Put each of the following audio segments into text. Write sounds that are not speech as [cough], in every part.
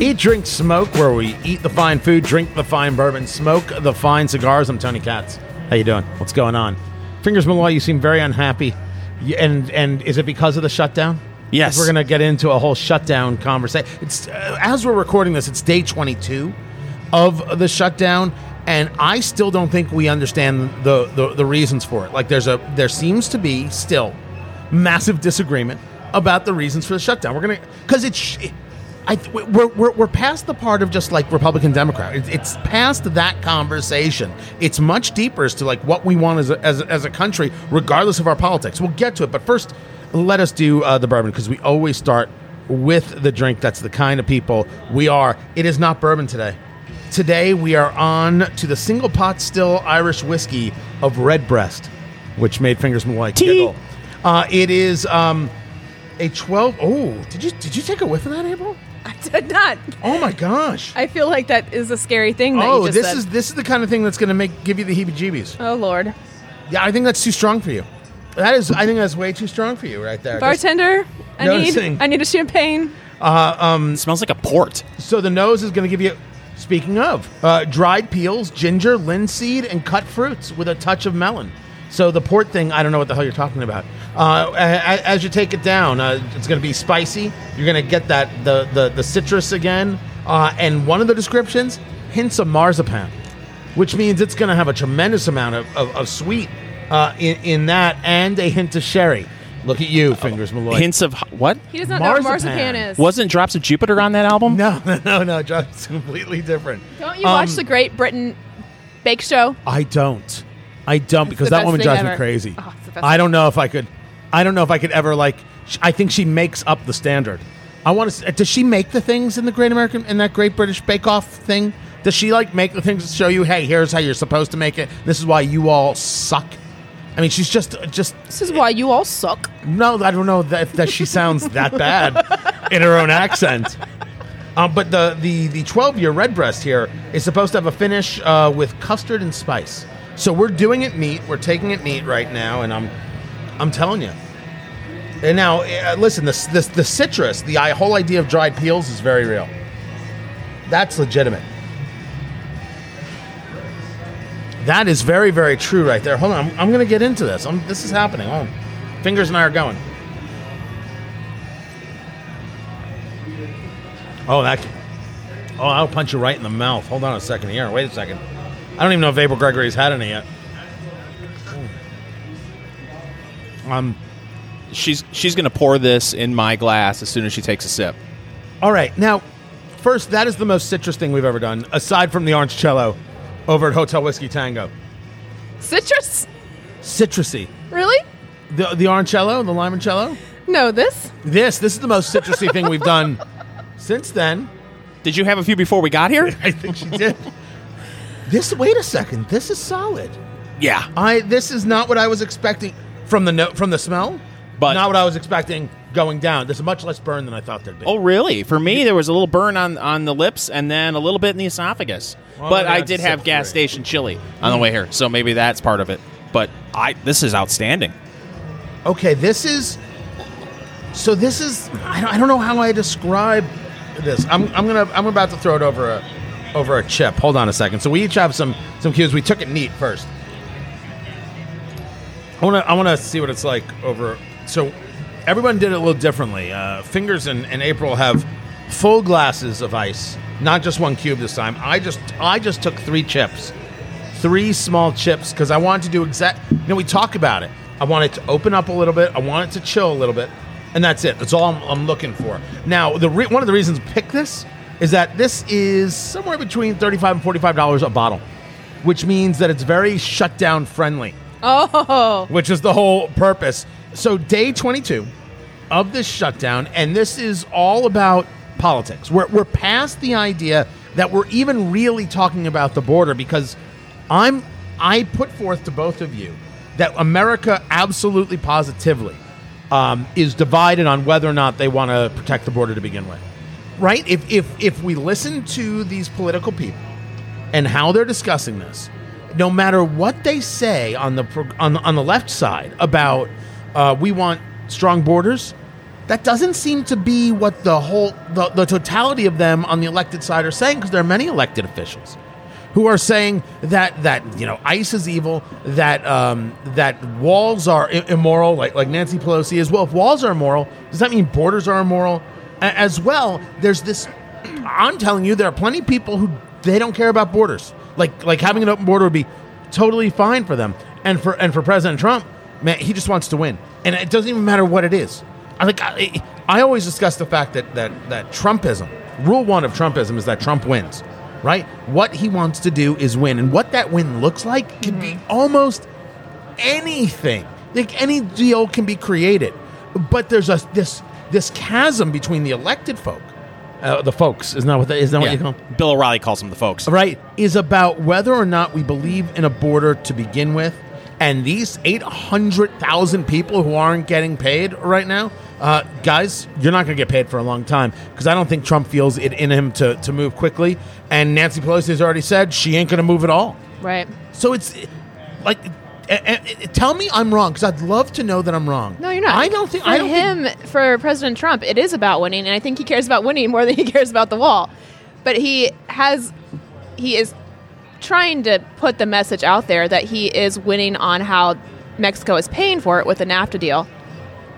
Eat, drink, smoke, where we eat the fine food, drink the fine bourbon, smoke the fine cigars. I'm Tony Katz. How you doing? What's going on? Fingers Malloy, you seem very unhappy. And and is it because of the shutdown? Yes. We're gonna get into a whole shutdown conversation. It's uh, as we're recording this, it's day 22 of the shutdown, and I still don't think we understand the, the the reasons for it. Like there's a there seems to be still massive disagreement about the reasons for the shutdown. We're gonna because it's. I, th- we're, we're, we're past the part of just like Republican Democrat. It, it's past that conversation. It's much deeper as to like what we want as a, as, as a country, regardless of our politics. We'll get to it, but first, let us do uh, the bourbon because we always start with the drink. That's the kind of people we are. It is not bourbon today. Today we are on to the single pot still Irish whiskey of Redbreast, which made Fingers Malloy giggle. Uh, it is um, a twelve. Oh, did you did you take a whiff of that, April? [laughs] I did not. Oh my gosh! I feel like that is a scary thing that oh, you just this said. is this is the kind of thing that's going to make give you the heebie-jeebies. oh Lord, Yeah, I think that's too strong for you. That is, I think that's way too strong for you right there. Bartender. I Noticing. need I need a champagne. It smells like a port. so the nose is going to give you. Speaking of uh, dried peels, ginger, linseed, and cut fruits with a touch of melon. So the port thing, I don't know what the hell you're talking about. Uh, a- a- as you take it down, uh, it's going to be spicy. You're going to get that the the, the citrus again, uh, and one of the descriptions hints of marzipan, which means it's going to have a tremendous amount of, of, of sweet uh, in in that, and a hint of sherry. Look at you, fingers Malloy. Hints of h- what? He does not know what Marzipan. marzipan is. Wasn't Drops of Jupiter on that album? No, [laughs] no, no, no, John. It's completely different. Don't you watch Um, the Great Britain Bake Show? I don't. I don't because that best woman thing drives me ever. crazy. Oh, it's the best I don't know if I could. I don't know if I could ever like. sh- I think she makes up the standard. I want to. Does she make the things in the Great American in that Great British Bake Off thing? Does she like make the things to show you, hey, here's how you're supposed to make it. This is why you all suck. I mean, she's just just This is why you all suck. no. I don't know that, that she sounds that bad in her own accent. Um, but the the the 12 year redbreast here is supposed to have a finish uh, with custard and spice. So we're doing it neat. We're taking it neat right now, and I'm I'm telling you. And now, uh, listen, this this the citrus, the i- whole idea of dried peels is very real. That's legitimate. That is very very true right there. Hold on, I'm, I'm going to get into this. I'm, this is happening. Hold on. Fingers and I are going. Oh, that. Oh, I'll punch you right in the mouth. Hold on a second here. Wait a second. I don't even know if April Gregory's had any yet. Um. She's she's gonna pour this in my glass as soon as she takes a sip. All right. Now, first, that is the most citrus thing we've ever done, aside from the orange cello over at Hotel Whiskey Tango. Citrus? Citrusy. Really? The the orange cello, the limoncello. No, this. This this is the most citrusy thing we've done since then. Did you have a few before we got here? [laughs] I think she did. This. Wait a second. This is solid. yeah. I this is not what I was expecting from the no, from the smell, But- not what I was expecting going down. There's much less burn than I thought there'd be. Oh, really? For me, there was a little burn on, on the lips and then a little bit in the esophagus. Well, but I did have gas three. station chili on the way here, so maybe that's part of it. But I this is outstanding. Okay, this is. So this is. I don't, I don't know how I describe this. I'm, I'm gonna. I'm about to throw it over a, over a chip. Hold on a second. So we each have some some cues. We took it neat first. I want to. I want to see what it's like over. So everyone did it a little differently. Uh, Fingers and, and April have full glasses of ice, not just one cube this time. I just I just took three chips, three small chips because I wanted to do exact. You know, we talk about it. I want it to open up a little bit. I want it to chill a little bit, and that's it. That's all I'm, I'm looking for. Now, the re- one of the reasons pick this is that this is somewhere between thirty-five and forty-five dollars a bottle, which means that it's very shutdown friendly Oh, which is the whole purpose. So, day 22 of this shutdown, and this is all about politics. We're, we're past the idea that we're even really talking about the border because I'm I put forth to both of you that America absolutely positively um, is divided on whether or not they want to protect the border to begin with. Right? If if if we listen to these political people and how they're discussing this, no matter what they say on the on, on the left side about uh, we want strong borders, that doesn't seem to be what the whole the, the totality of them on the elected side are saying because there are many elected officials who are saying that that you know ICE is evil, that um, that walls are I- immoral, like like Nancy Pelosi is. Well, if walls are immoral, does that mean borders are immoral as well? There's this. I'm telling you, there are plenty of people who they don't care about borders. Like like having an open border would be totally fine for them, and for and for President Trump, man, he just wants to win, and it doesn't even matter what it is. I like I, I always discuss the fact that that that Trumpism, rule one of Trumpism is that Trump wins, right? What he wants to do is win, and what that win looks like can be mm-hmm. almost anything. Like any deal can be created, but there's a this this chasm between the elected folk, uh, the folks is not what that is not what you call 'em? Bill O'Reilly calls them the folks. right, is about whether or not we believe in a border to begin with. And these 800,000 people who aren't getting paid right now, uh, guys, you're not going to get paid for a long time because I don't think Trump feels it in him to, to move quickly. And Nancy Pelosi has already said she ain't going to move at all. Right. So it's like, eh, eh, tell me I'm wrong because I'd love to know that I'm wrong. No, you're not. I don't think. For I don't think- him, for President Trump, it is about winning, and I think he cares about winning more than he [laughs] cares about the wall. But he has, he is trying to put the message out there that he is winning on how Mexico is paying for it with the NAFTA deal.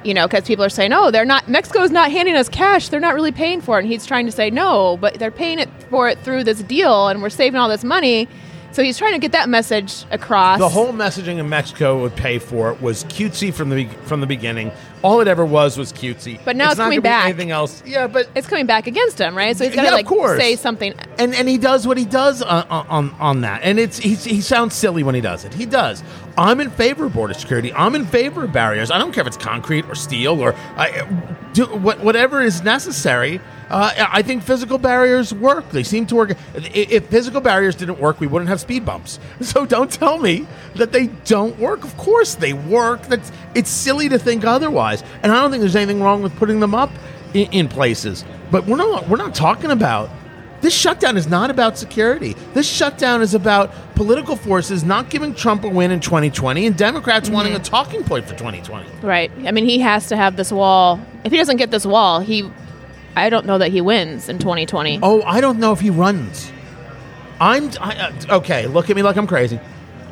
You know, because people are saying, "Oh, they're not. Mexico is not handing us cash. They're not really paying for it." And he's trying to say, "No, but they're paying it for it through this deal, and we're saving all this money." So he's trying to get that message across. The whole messaging in Mexico would pay for it was cutesy from the from the beginning. All it ever was was cutesy. But now it's not coming back. anything else? Yeah, but it's coming back against him, right? So he's got to Yeah, like say something. and and he does what he does on on, on that, and it's he, he sounds silly when he does it. He does. I'm in favor of border security. I'm in favor of barriers. I don't care if it's concrete or steel or I, do, what, whatever is necessary. Uh, I think physical barriers work. They seem to work. If physical barriers didn't work, we wouldn't have speed bumps. [laughs] So don't tell me that they don't work. Of course they work. That's it's silly to think otherwise. And I don't think there's anything wrong with putting them up in, in places. But we're not we're not talking about this shutdown is not about security. This shutdown is about political forces not giving Trump a win in 2020 and Democrats wanting a talking point for 2020. Right. I mean, he has to have this wall. If he doesn't get this wall, he. I don't know that he wins in 2020. Oh, I don't know if he runs. I'm I, uh, okay. Look at me like I'm crazy.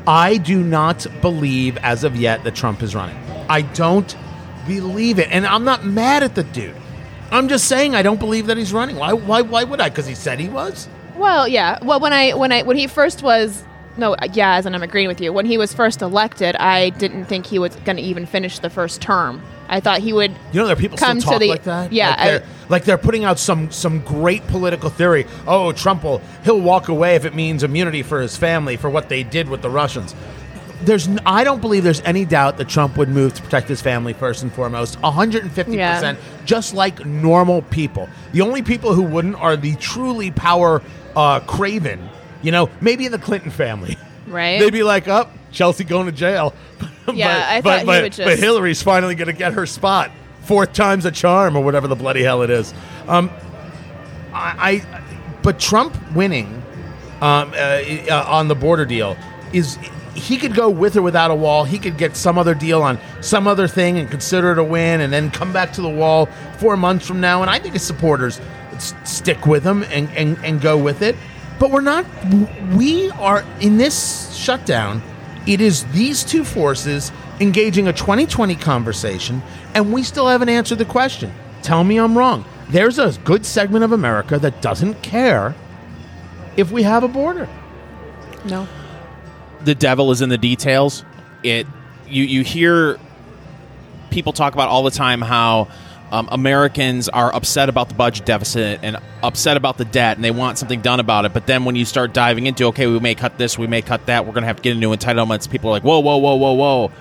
I do not believe as of yet that Trump is running. I don't believe it, and I'm not mad at the dude. I'm just saying I don't believe that he's running. Why? Why? Why would I? Because he said he was. Well, yeah. Well, when I when I when he first was no, yeah, as in I'm agreeing with you. When he was first elected, I didn't think he was going to even finish the first term. I thought he would. You know, there are people come still to talk the- like that. yeah, like they're, like they're putting out some some great political theory. Oh, Trump will he'll walk away if it means immunity for his family for what they did with the Russians. There's, n- I don't believe there's any doubt that Trump would move to protect his family first and foremost. 150 Yeah. percent, just like normal people. The only people who wouldn't are the truly power uh, craven. You know, maybe in the Clinton family. [laughs] Right. They'd be like, "Up, Chelsea going to jail." [laughs] [laughs] Yeah, but, I but, thought he but, would but Hillary's finally going to get her spot. Fourth time's a charm, or whatever the bloody hell it is. Um, I, I but Trump winning um, uh, uh, on the border deal is he could go with or without a wall. He could get some other deal on some other thing and consider it a win, and then come back to the wall four months from now. And I think his supporters s- stick with him and, and, and go with it. But we're not. We are in this shutdown. It is these two forces engaging a 2020 conversation, and we still haven't answered the question. Tell me I'm wrong. There's a good segment of America that doesn't care if we have a border. no. the devil is in the details. It you you hear people talk about all the time how um, Americans are upset about the budget deficit and upset about the debt, and they want something done about it. But then when you start diving into, okay, we may cut this, we may cut that, we're going to have to get into entitlements. People are like, whoa, whoa, whoa, whoa, whoa.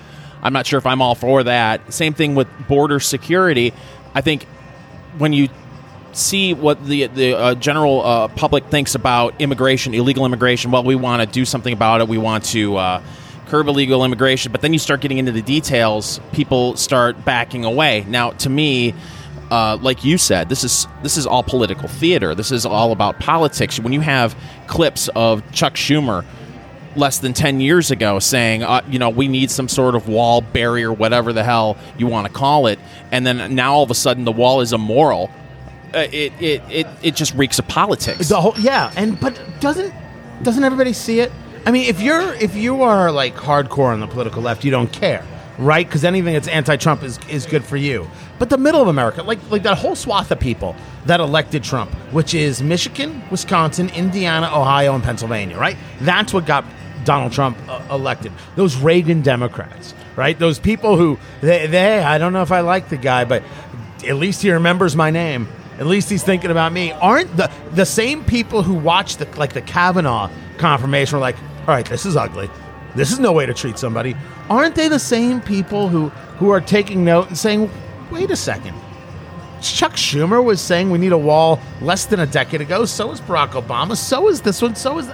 I'm not sure if I'm all for that. Same thing with border security. I think when you see what the the uh, general uh, public thinks about immigration, illegal immigration. Well, we want to do something about it. We want to uh, curb illegal immigration. But then you start getting into the details. People start backing away. Now, to me. Uh, like you said, this is this is all political theater. This is all about politics. When you have clips of Chuck Schumer less than 10 years ago saying, uh, you know, we need some sort of wall, barrier, whatever the hell you want to call it. And then now all of a sudden the wall is immoral. Uh, it, it, it, it just reeks of politics. The whole yeah, and but doesn't doesn't everybody see it? I mean, if you're if you are like hardcore on the political left, you don't care, right? Because anything that's anti-Trump is is good for you. But the middle of America, like like that whole swath of people that elected Trump, which is Michigan, Wisconsin, Indiana, Ohio, and Pennsylvania, right? That's what got Donald Trump uh, elected. Those Reagan Democrats, right? Those people who they, they I don't know if I like the guy, but at least he remembers my name. At least he's thinking about me. Aren't the the same people who watched the like the Kavanaugh confirmation were like, all right, this is ugly. This is no way to treat somebody. Aren't they the same people who who are taking note and saying, wait a second? Chuck Schumer was saying we need a wall less than a decade ago. So is Barack Obama. So is this one. So is.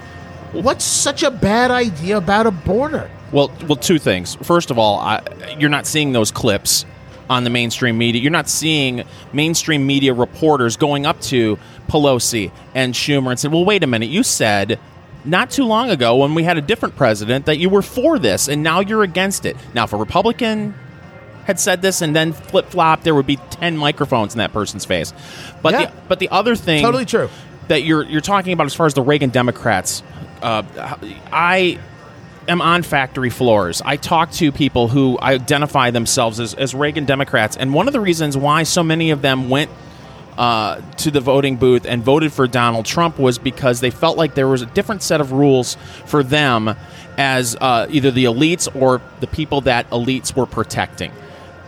What's such a bad idea about a border? Well, well, two things. First of all, I, you're not seeing those clips on the mainstream media. You're not seeing mainstream media reporters going up to Pelosi and Schumer and saying, "Well, wait a minute. You said not too long ago when we had a different president that you were for this, and now you're against it." Now, if a Republican had said this and then flip flop, there would be ten microphones in that person's face. But Yeah. the, but the other thing, Totally true. that you're you're talking about as far as the Reagan Democrats. Uh, I am on factory floors. I talk to people who identify themselves as, as Reagan Democrats, and one of the reasons why so many of them went uh, to the voting booth and voted for Donald Trump was because they felt like there was a different set of rules for them as uh, either the elites or the people that elites were protecting.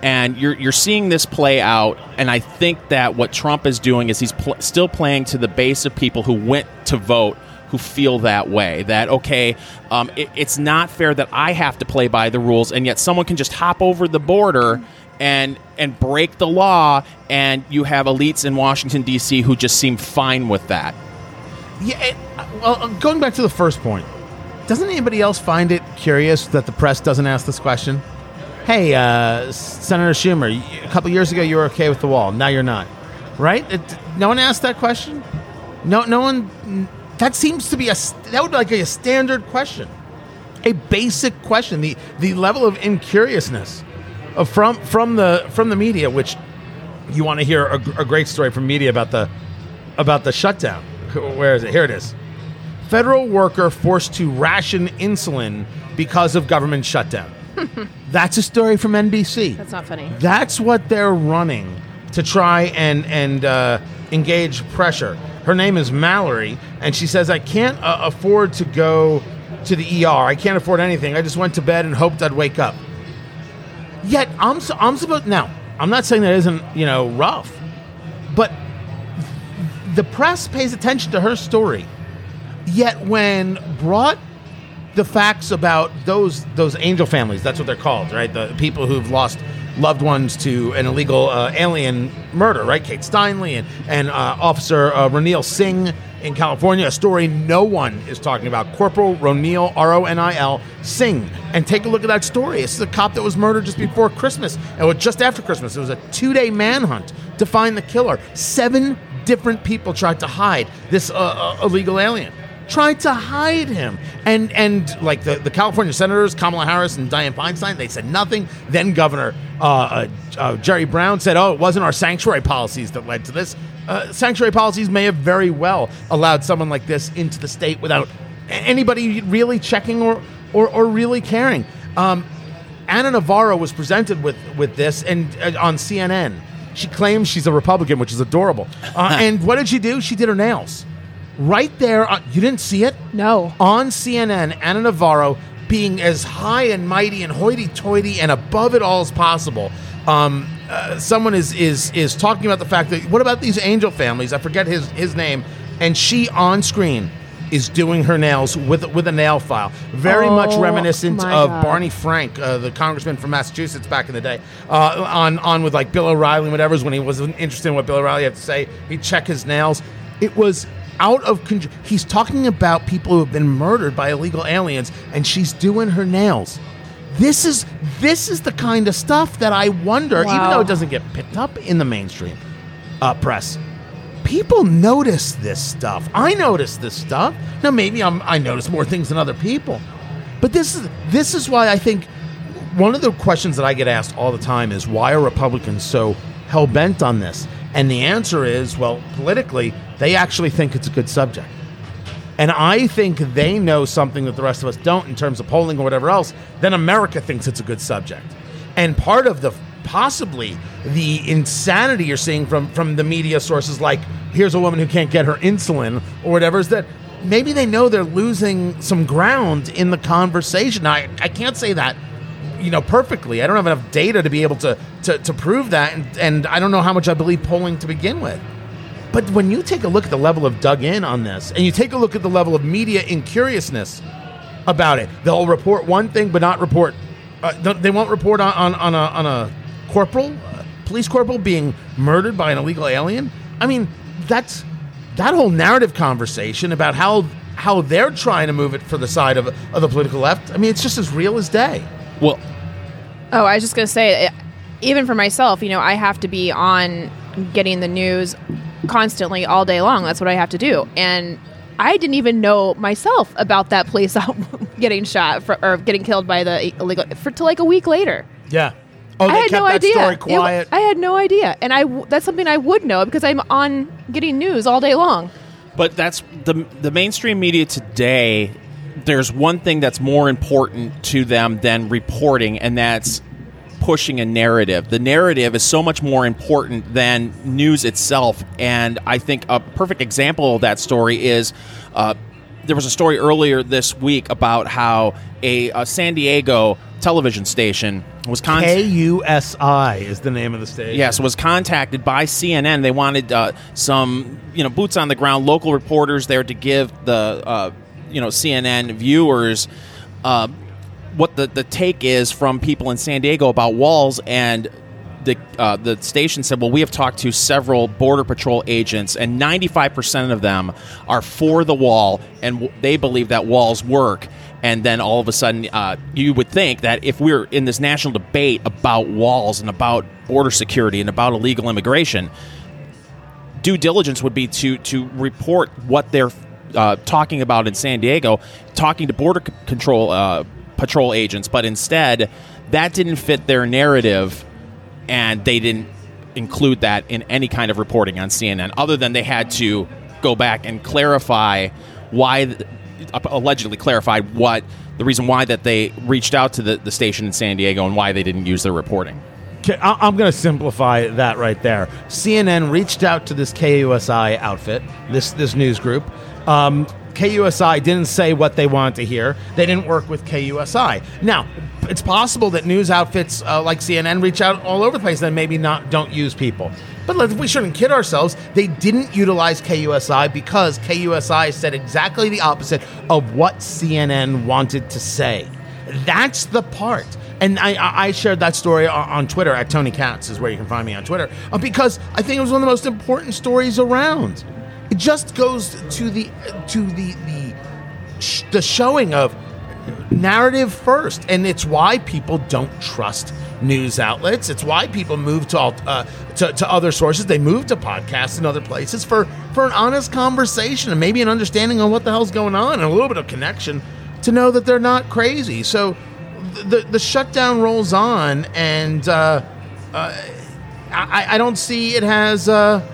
And you're, you're seeing this play out, and I think that what Trump is doing is he's pl- still playing to the base of people who went to vote who feel that way. That, okay, um, it, it's not fair that I have to play by the rules, and yet someone can just hop over the border and and break the law, and you have elites in Washington D.C. who just seem fine with that. Yeah. It, well, uh, going back to the first point, doesn't anybody else find it curious that the press doesn't ask this question? Hey, uh, Senator Schumer, a couple years ago you were okay with the wall. Now you're not, right? It, no one asked that question. No, no one. That seems to be a that would be like a standard question, a basic question. The the level of incuriousness of from from the from the media, which you want to hear a, a great story from media about the about the shutdown. Where is it? Here it is. Federal worker forced to ration insulin because of government shutdown. [laughs] That's a story from NBC. That's not funny. That's what they're running to try and and uh, engage pressure. Her name is Mallory, and she says, "I can't uh, afford to go to the ER. I can't afford anything. I just went to bed and hoped I'd wake up." Yet I'm I'm supposed now. I'm not saying that isn't you know rough, but the press pays attention to her story. Yet when brought the facts about those those angel families, that's what they're called, right? The people who've lost loved ones to an illegal uh, alien murder, right? Kate Steinle and and uh, Officer uh, Ronil Singh in California, a story no one is talking about. Corporal Ronil R O N I L Singh, and take a look at that story. This is a cop that was murdered just before Christmas, and just after Christmas. It was a two day manhunt to find the killer. Seven different people tried to hide this uh, uh, illegal alien tried to hide him. And and like the, the California senators, Kamala Harris and Dianne Feinstein, they said nothing. Then Governor uh, uh, Jerry Brown said, "Oh, it wasn't our sanctuary policies that led to this. Uh, sanctuary policies may have very well allowed someone like this into the state without anybody really checking or or, or really caring." Um, Ana Navarro was presented with with this and uh, on CNN. She claims she's a Republican, which is adorable. Uh, [laughs] and what did she do? She did her nails. Right there, uh, you didn't see it? No. On CNN, Ana Navarro being as high and mighty and hoity-toity and above it all as possible. Um, uh, someone is is is talking about the fact that what about these angel families? I forget his his name, and she on screen is doing her nails with with a nail file, very much Oh, reminiscent of God. Barney Frank, uh, the congressman from Massachusetts back in the day, uh, on on with like Bill O'Reilly and whatever's when he wasn't interested in what Bill O'Reilly had to say, he'd check his nails. It was out of control. He's talking about people who have been murdered by illegal aliens, and she's doing her nails. This is this is the kind of stuff that I wonder, even though it doesn't get picked up in the mainstream uh, press. People notice this stuff. I notice this stuff. Now, maybe I'm, I notice more things than other people, But this is this is why I think one of the questions that I get asked all the time is why are Republicans so hell bent on this? And the answer is, well, politically, they actually think it's a good subject. And I think they know something that the rest of us don't in terms of polling or whatever else, then America thinks it's a good subject. And part of the possibly the insanity you're seeing from from the media sources like here's a woman who can't get her insulin or whatever is that maybe they know they're losing some ground in the conversation. I, I can't say that you know perfectly. I don't have enough data to be able to to, to prove that and, and I don't know how much I believe polling to begin with. But when you take a look at the level of dug in on this, and you take a look at the level of media incuriousness about it, they'll report one thing but not report. Uh, they won't report on, on, on, a, on a corporal, uh, police corporal being murdered by an illegal alien. I mean, that's that whole narrative conversation about how how they're trying to move it for the side of, of the political left. I mean, it's just as real as day. Well, oh, I was just going to say, even for myself, you know, I have to be on getting the news constantly all day long. That's what I have to do. And I didn't even know myself about that police [laughs] getting shot for, or getting killed by the illegal for to like a week later. Yeah. Oh, I had no idea. quiet. It, I had no idea, and I that's something I would know because I'm on getting news all day long. But that's the the mainstream media today. There's one thing that's more important to them than reporting, and that's pushing a narrative. The narrative is so much more important than news itself. And I think a perfect example of that story is uh, there was a story earlier this week about how a, a San Diego television station was contacted. KUSI is the name of the station. Yes, was contacted by CNN. They wanted uh, some, you know, boots on the ground, local reporters there to give the, uh, you know, CNN viewers uh, what the, the take is from people in San Diego about walls and the uh, the station said, "Well, we have talked to several border patrol agents, and 95 percent of them are for the wall, and w- they believe that walls work." And then all of a sudden, uh, you would think that if we're in this national debate about walls and about border security and about illegal immigration, due diligence would be to to report what they're uh, talking about in San Diego, talking to border c- control uh, patrol agents, but instead that didn't fit their narrative and they didn't include that in any kind of reporting on CNN other than they had to go back and clarify why allegedly clarified what the reason why that they reached out to the, the station in San Diego and why they didn't use their reporting. Okay, I'm going to simplify that right there. CNN reached out to this KUSI outfit, this this news group, um, KUSI didn't say what they wanted to hear. They didn't work with KUSI. Now, it's possible that news outfits uh, like CNN reach out all over the place and maybe not don't use people. But we shouldn't kid ourselves. They didn't utilize KUSI because KUSI said exactly the opposite of what CNN wanted to say. That's the part. And I, I shared that story on Twitter at Tony Katz is where you can find me on Twitter uh, because I think it was one of the most important stories around. It just goes to the to the the the showing of narrative first, and it's why people don't trust news outlets. It's why people move to, uh, to, to other sources. They move to podcasts and other places for for an honest conversation and maybe an understanding on what the hell's going on and a little bit of connection to know that they're not crazy. So the the shutdown rolls on, and uh, uh, I, I don't see it has. Uh,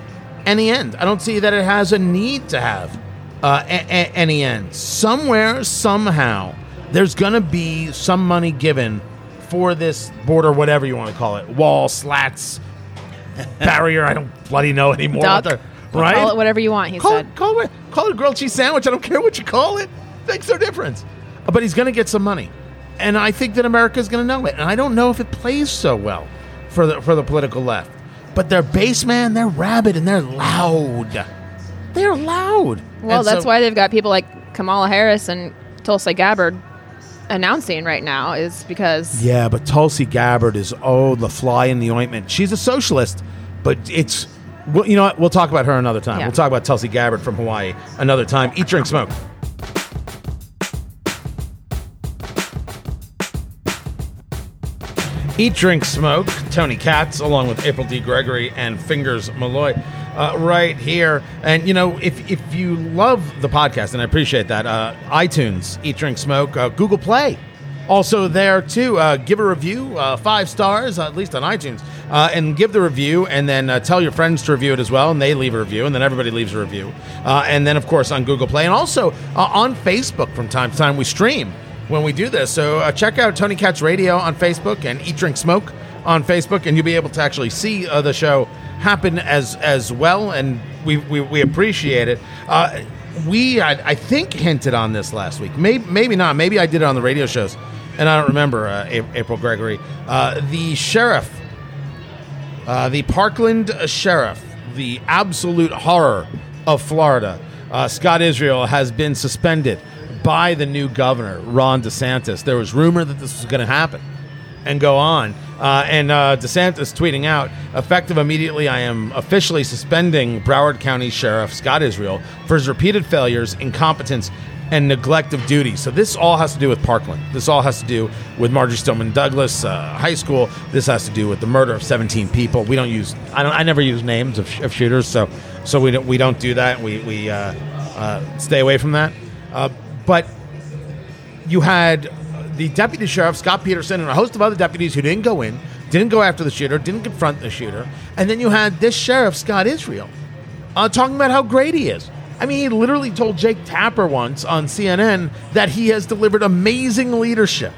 any end. I don't see that it has a need to have uh, a- a- any end. Somewhere, somehow, there's going to be some money given for this border, whatever you want to call it, wall, slats, [laughs] barrier. I don't bloody know anymore. Duck. The, right? Call it whatever you want. He call said. It, call it call it a grilled cheese sandwich. I don't care what you call it. Makes no difference. But he's going to get some money, and I think that America is going to know it. And I don't know if it plays so well for the for the political left. But their bass man, they're rabid and they're loud. They're loud. Well, And that's so- why they've got people like Kamala Harris and Tulsi Gabbard announcing right now is because Yeah, but Tulsi Gabbard is oh the fly in the ointment. She's a socialist, but it's well, you know what? We'll talk about her another time. Yeah. We'll talk about Tulsi Gabbard from Hawaii another time. Eat, drink, smoke. Eat, Drink, Smoke, Tony Katz, along with April D. Gregory and Fingers Malloy, uh, right here. And, you know, if, if you love the podcast, and I appreciate that, uh, iTunes, Eat, Drink, Smoke, uh, Google Play, also there too. Uh, give a review, uh, five stars, at least on iTunes, uh, and give the review, and then tell your friends to review it as well, and they leave a review, and then everybody leaves a review, and then of course on Google Play, and also on Facebook from time to time we stream when we do this. So uh, check out Tony Katz Radio on Facebook and Eat Drink Smoke on Facebook, and you'll be able to actually see uh, the show happen as as well, and we we, we appreciate it. Uh, we I, I think hinted on this last week, maybe maybe not. Maybe I did it on the radio shows, and I don't remember. Uh, April Gregory, uh, the sheriff, uh, the Parkland sheriff, the absolute horror of Florida, uh, Scott Israel has been suspended by the new governor, Ron DeSantis. There was rumor that this was going to happen and go on. Uh, and uh, DeSantis tweeting out, effective immediately, I am officially suspending Broward County Sheriff Scott Israel for his repeated failures, incompetence, and neglect of duty. So this all has to do with Parkland. This all has to do with Marjory Stoneman Douglas uh, High School. This has to do with the murder of 17 people. We don't use, I don't, I never use names of, of shooters, so so we don't we don't do that. We we uh, uh, stay away from that. But you had the deputy sheriff Scot Peterson and a host of other deputies who didn't go in, didn't go after the shooter, didn't confront the shooter, and then you had this sheriff Scott Israel uh, talking about how great he is. I mean, he literally told Jake Tapper once on CNN that he has delivered amazing leadership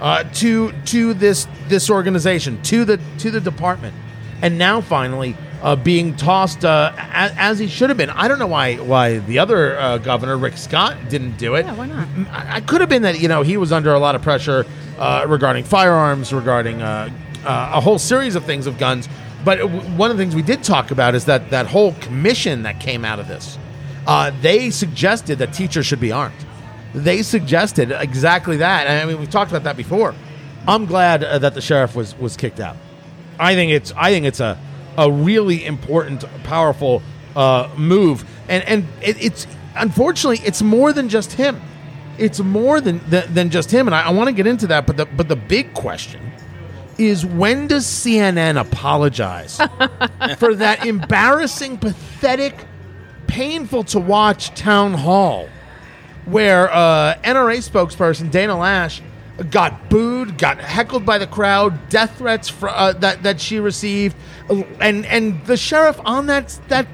uh, to to this this organization, to the to the department, and now finally uh, being tossed uh, as, as he should have been. I don't know why why the other uh, governor Rick Scott didn't do it. Yeah, why not? I, I could have been that you know he was under a lot of pressure uh, regarding firearms, regarding uh, uh, a whole series of things of guns. But w- one of the things we did talk about is that that whole commission that came out of this. Uh, they suggested that teachers should be armed. They suggested exactly that. I mean, we've talked about that before. I'm glad uh, that the sheriff was was kicked out. I think it's I think it's a a really important, powerful uh, move, and and it, it's unfortunately it's more than just him. It's more than than, than just him, and I, I want to get into that. But the but the big question is when does CNN apologize [laughs] for that embarrassing, pathetic, painful to watch town hall where uh, NRA spokesperson Dana Loesch got booed, got heckled by the crowd, death threats uh, that that she received, and and the sheriff on that that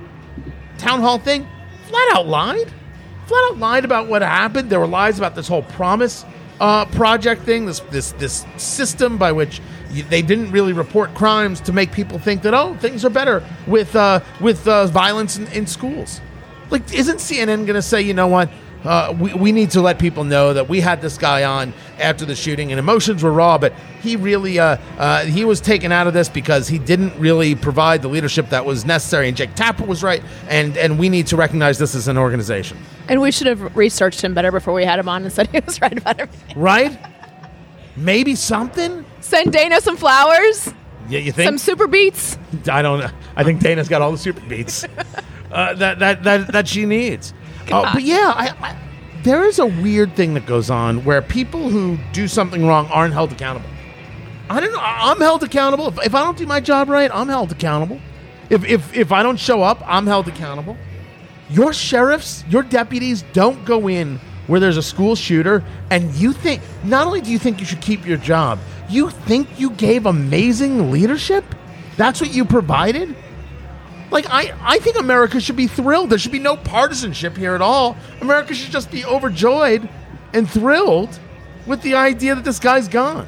town hall thing flat out lied, flat out lied about what happened. There were lies about this whole promise uh, project thing, this this this system by which they didn't really report crimes to make people think that oh things are better with uh, with uh, violence in, in schools. Like, isn't CNN going to say, you know what? Uh, we, we need to let people know that we had this guy on after the shooting and emotions were raw, but he really uh, uh, he was taken out of this because he didn't really provide the leadership that was necessary. And Jake Tapper was right, and and we need to recognize this as an organization, And we should have researched him better before we had him on and said he was right about everything. right? Maybe something. Send Dana some flowers, Yeah, you think? some super beats. I don't know. I think Dana's got all the super beats [laughs] uh, that, that that that she needs. Uh, but yeah, I, I, there is a weird thing that goes on where people who do something wrong aren't held accountable. I don't know. I'm held accountable. If, if I don't do my job right, I'm held accountable. If, if if I don't show up, I'm held accountable. Your sheriffs, your deputies don't go in where there's a school shooter and you think not only do you think you should keep your job, you think you gave amazing leadership? That's what you provided? Like I, I think America should be thrilled. There should be no partisanship here at all. America should just be overjoyed and thrilled with the idea that this guy's gone.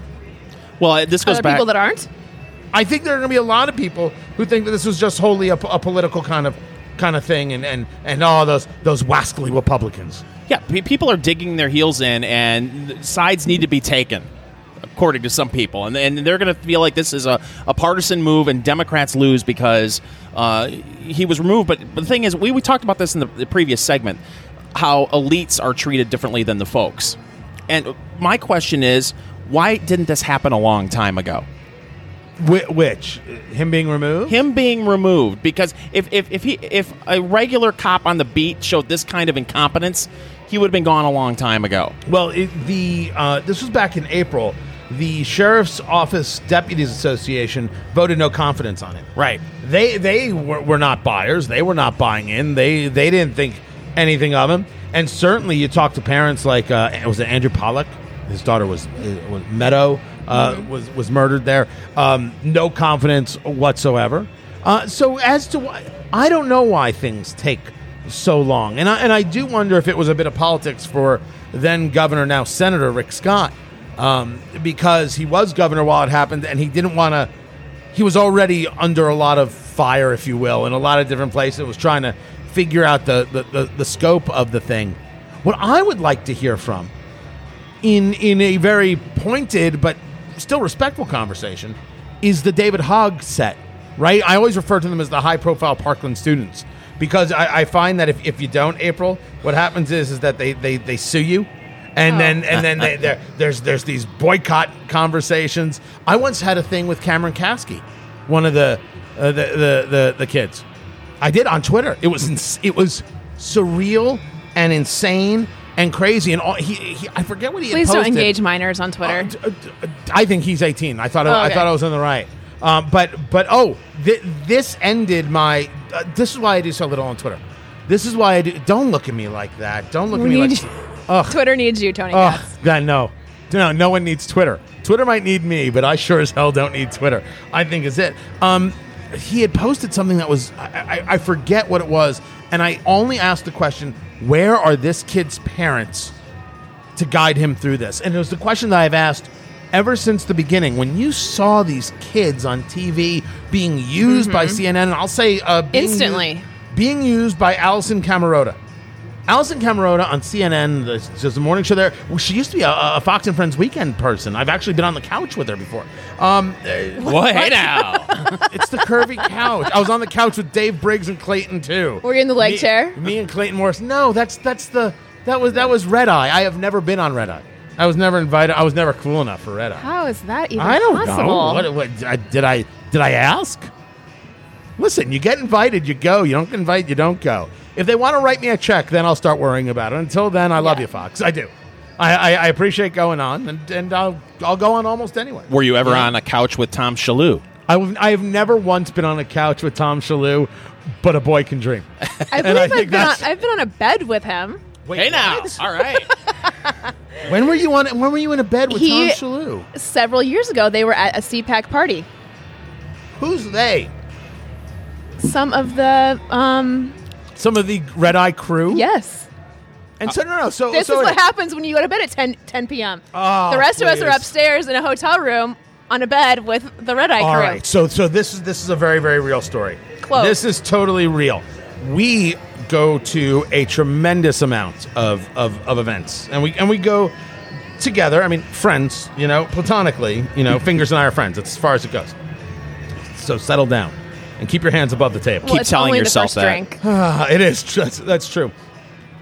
Well, this Are goes there back. people that aren't? I think there are going to be a lot of people who think that this was just wholly a, a political kind of kind of thing, and and and all those those wascally Republicans. Yeah, pe- people are digging their heels in, and sides need to be taken, according to some people, and, and they're going to feel like this is a, a partisan move, and Democrats lose because uh, he was removed. But, but the thing is, we, we talked about this in the, the previous segment, how elites are treated differently than the folks, and my question is, why didn't this happen a long time ago? Wh- which him being removed? him being removed because if if if he if a regular cop on the beat showed this kind of incompetence, he would have been gone a long time ago. Well, it, the uh, this was back in April. The sheriff's office deputies association voted no confidence on it. Right. They they were, were not buyers. They were not buying in. They they didn't think anything of him. And certainly, you talk to parents like uh, was it Andrew Pollock his daughter was uh, was Meadow uh, was was murdered there. Um, no confidence whatsoever. Uh, so as to why, I don't know why things take so long, and I, and I do wonder if it was a bit of politics for then Governor, now Senator Rick Scott, um, because he was governor while it happened, and he didn't want to. He was already under a lot of fire, if you will, in a lot of different places. It Was trying to figure out the, the, the, the scope of the thing. What I would like to hear from, in in a very pointed but still respectful conversation, is the David Hogg set. Right? I always refer to them as the high profile Parkland students because I, I find that if, if you don't, April, what happens is is that they, they, they sue you. And Oh. then and then they, there's there's these boycott conversations. I once had a thing with Cameron Kasky, one of the uh, the, the the the kids. I did on Twitter. It was ins- it was surreal and insane and crazy. And all, he, he I forget what he Please don't engage minors on Twitter. Uh, I think he's 18. I thought Oh, I okay. thought I was on the right. Um, but but oh, th- this ended my. Uh, this is why I do so little on Twitter. This is why I do. Don't look at me like that. Don't look We at me like. [laughs] Ugh. Twitter needs you, Tony Oh, Katz. God, no. No, no one needs Twitter. Twitter might need me, but I sure as hell don't need Twitter. I think is it. Um, he had posted something that was I, I, I forget what it was, and I only asked the question, "Where are this kid's parents to guide him through this?" And it was the question that I've asked ever since the beginning. When you saw these kids on TV being used by CNN, and I'll say uh, being Instantly. used- being used by Alisyn Camerota. Alisyn Camerota on CNN, the, just the morning show there. well, She used to be a, a Fox and Friends weekend person. I've actually been on the couch with her before. Um, What? Hey now. [laughs] it's the curvy couch. I was on the couch with Dave Briggs and Clayton too. Were you in the leg me, chair? Me and Clayton Morris. No, that's that's the that was that was Red Eye. I have never been on Red Eye. I was never invited. I was never cool enough for Red Eye. How is that even I don't possible? know. What, what I- did I did I ask? Listen, you get invited, you go. You don't invite, you don't go. If they want to write me a check, then I'll start worrying about it. Until then, I love Yeah. you, Fox. I do. I, I, I appreciate going on, and, and I'll I'll go on almost anyway. Were you ever Yeah. on a couch with Tom Shillue? I, w- I have never once been on a couch with Tom Shillue, but a boy can dream. [laughs] I And I believe I've think been, on, I've been on a bed with him. Wait, hey now. what? All right. [laughs] When were you on? When were you in a bed with He- Tom Shillue? Several years ago, they were at a CPAC party. Who's they? Some of the, um, Some of the Red Eye crew. yes. And so no, no. So This so is what happens when you go to bed at 10, 10 p.m. Oh, the rest of us are upstairs in a hotel room on a bed with the red eye All crew. right. So so this is this is a very very real story. Close. This is totally real. We go to a tremendous amount of, of, of events, and we and we go together. I mean, friends. You know, platonically. You know, fingers and I are friends. That's as far as it goes. So settle down and keep your hands above the table. Well, Keep it's telling only yourself the first that. drink. Ah, [sighs] it is. tr- That's, that's true.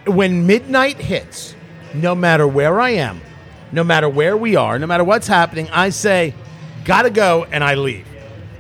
When midnight hits, no matter where I am, no matter where we are, no matter what's happening, I say, gotta go, and I leave.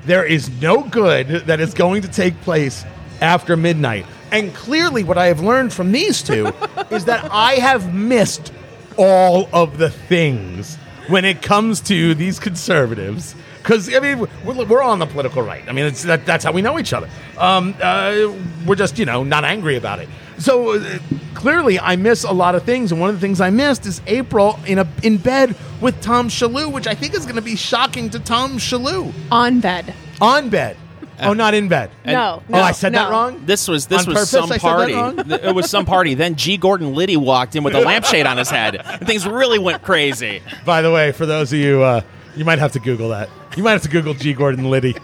There is no good that is going to take place after midnight. And clearly, what I have learned from these two [laughs] is that I have missed all of the things when it comes to these conservatives. Because I mean, we're, we're on the political right. I mean, it's, that, that's how we know each other. Um, uh, we're just you know not angry about it. So uh, clearly, I miss a lot of things, and one of the things I missed is April in a in bed with Tom Shillue, which I think is going to be shocking to Tom Shillue On bed. on bed. Oh, not in bed. no, oh, no. I said that wrong. This was this On was purpose, some I said that party. [laughs] it was some party. Then G. Gordon Liddy walked in with a lampshade on his head, and [laughs] things really went crazy. By the way, for those of you, uh, you might have to Google that. You might have to Google G. Gordon Liddy.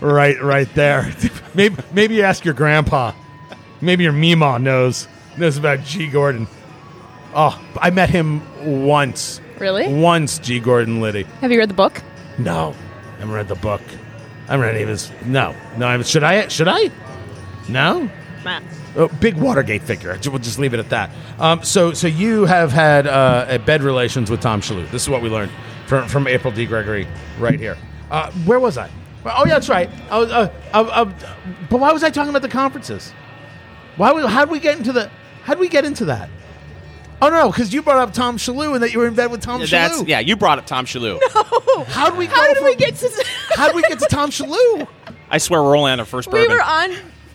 right, right there. [laughs] maybe, maybe you ask your grandpa. Maybe your Mima knows knows about G. Gordon. Oh, I met him once. Really? Once, G. Gordon Liddy. Have you read the book? No, I haven't read the book. I haven't read any of his. No, no. I haven't- Should I? Should I? No. Nah. Oh, big Watergate figure. We'll just leave it at that. Um, so, so you have had uh, a bed relations with Tom Shillue. This is what we learned from, from April D. Gregory right here. Uh, where was I? Oh, yeah, that's right. I was, uh, uh, uh, but why was I talking about the conferences? Why? would- How did we get into the? How did we get into that? Oh no, because you brought up Tom Shillue and that you were in bed with Tom That's Shillue. yeah. You brought up Tom Shillue. [laughs] No, How did we? How go did we get to? How did we get to Tom Shillue? I swear we're only on our first we were on.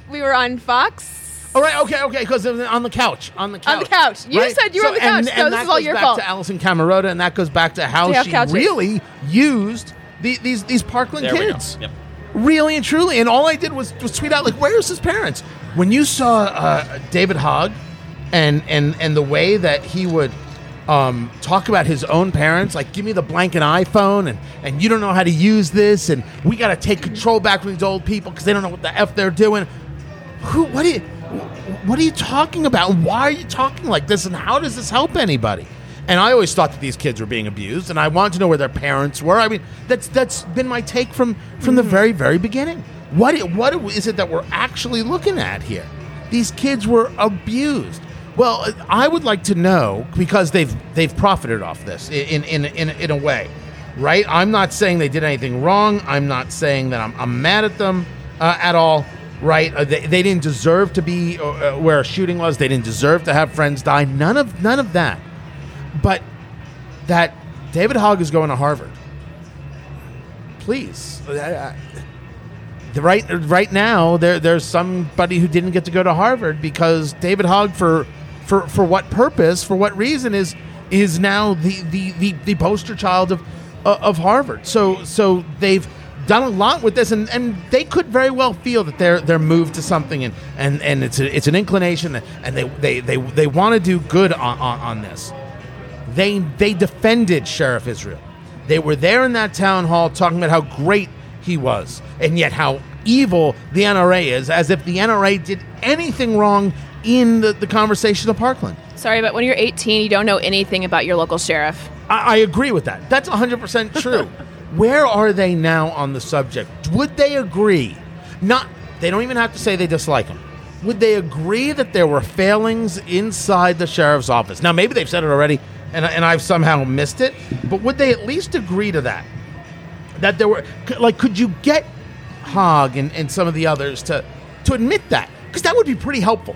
We were on Fox. All right, okay, okay, because on the couch, on the couch, On the couch. You said you were on the couch. No, this is all goes your back fault. To Alisyn Camerota, and that goes back to how Do you have she couches? really used the, these these Parkland There we go. kids, Yep. really and truly. And all I did was, was tweet out like, "Where's his parents?" When you saw uh, David Hogg, and and and the way that he would. Um, talk about his own parents, like give me the blanket iPhone, and and you don't know how to use this, and we got to take control back from these old people because they don't know what the f they're doing. Who? What are you? What are you talking about? Why are you talking like this? And how does this help anybody? And I always thought that these kids were being abused, and I wanted to know where their parents were. I mean, that's that's been my take from from the very very beginning. What i- what is it that we're actually looking at here? These kids were abused. Well, I would like to know because they've they've profited off this in in in, in a way, right? I'm not saying they did anything wrong. I'm not saying that I'm, I'm mad at them uh, at all, right? Uh, they, they didn't deserve to be uh, uh, where a shooting was. They didn't deserve to have friends die. None of none of that. But that David Hogg is going to Harvard. Please, Uh, uh, right right now there there's somebody who didn't get to go to Harvard because David Hogg for for for what purpose for what reason is is now the the the, the poster child of of Harvard. So so they've done a lot with this and, and they could very well feel that they're they're moved to something and and, and it's a, it's an inclination and they they they, they want to do good on, on, on this. They they defended Sheriff Israel. They were there in that town hall talking about how great he was, and yet how evil the NRA is, as if the NRA did anything wrong in the, the conversation of Parkland. Sorry, but when you're 18, you don't know anything about your local sheriff. I, I agree with that. That's 100% true. [laughs] Where are they now on the subject? Would they agree? Not they don't even have to say they dislike him. Would they agree that there were failings inside the sheriff's office? Now maybe they've said it already and, and I've somehow missed it, but would they at least agree to that? That there were like could you get Hogg and, and some of the others to to admit that? Because that would be pretty helpful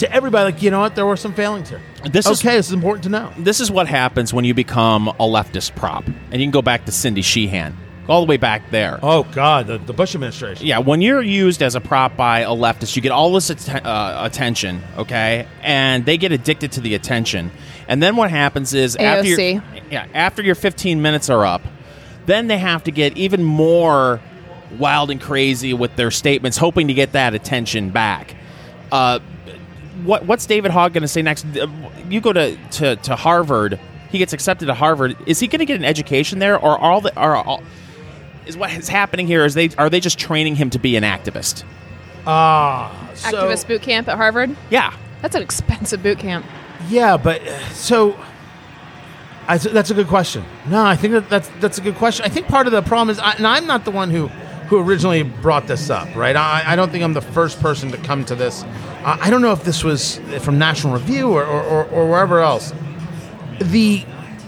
to everybody. Like, you know what, there were some failings here. This is- okay, this is important to know. This is what happens when you become a leftist prop, and you can go back to Cindy Sheehan, all the way back there. Oh God, the, the Bush administration. Yeah, when you're used as a prop by a leftist, you get all this atten- uh, attention, okay, and they get addicted to the attention. And then what happens is after your, AOC. yeah, after your 15 minutes are up, then they have to get even more wild and crazy with their statements, hoping to get that attention back. Uh, what what's David Hogg going to say next? Uh, You go to, to, to Harvard. He gets accepted to Harvard. Is he going to get an education there, or all the are all, is what is happening here? Is they are they just training him to be an activist? Ah, so, Activist boot camp at Harvard. Yeah, That's an expensive boot camp. Yeah, but uh, so I, that's a good question. No, I think that that's that's a good question. I think part of the problem is, I, and I'm not the one who who originally brought this up, right? I, I don't think I'm the first person to come to this. I, don't know if this was from National Review or, or, or, or wherever else. The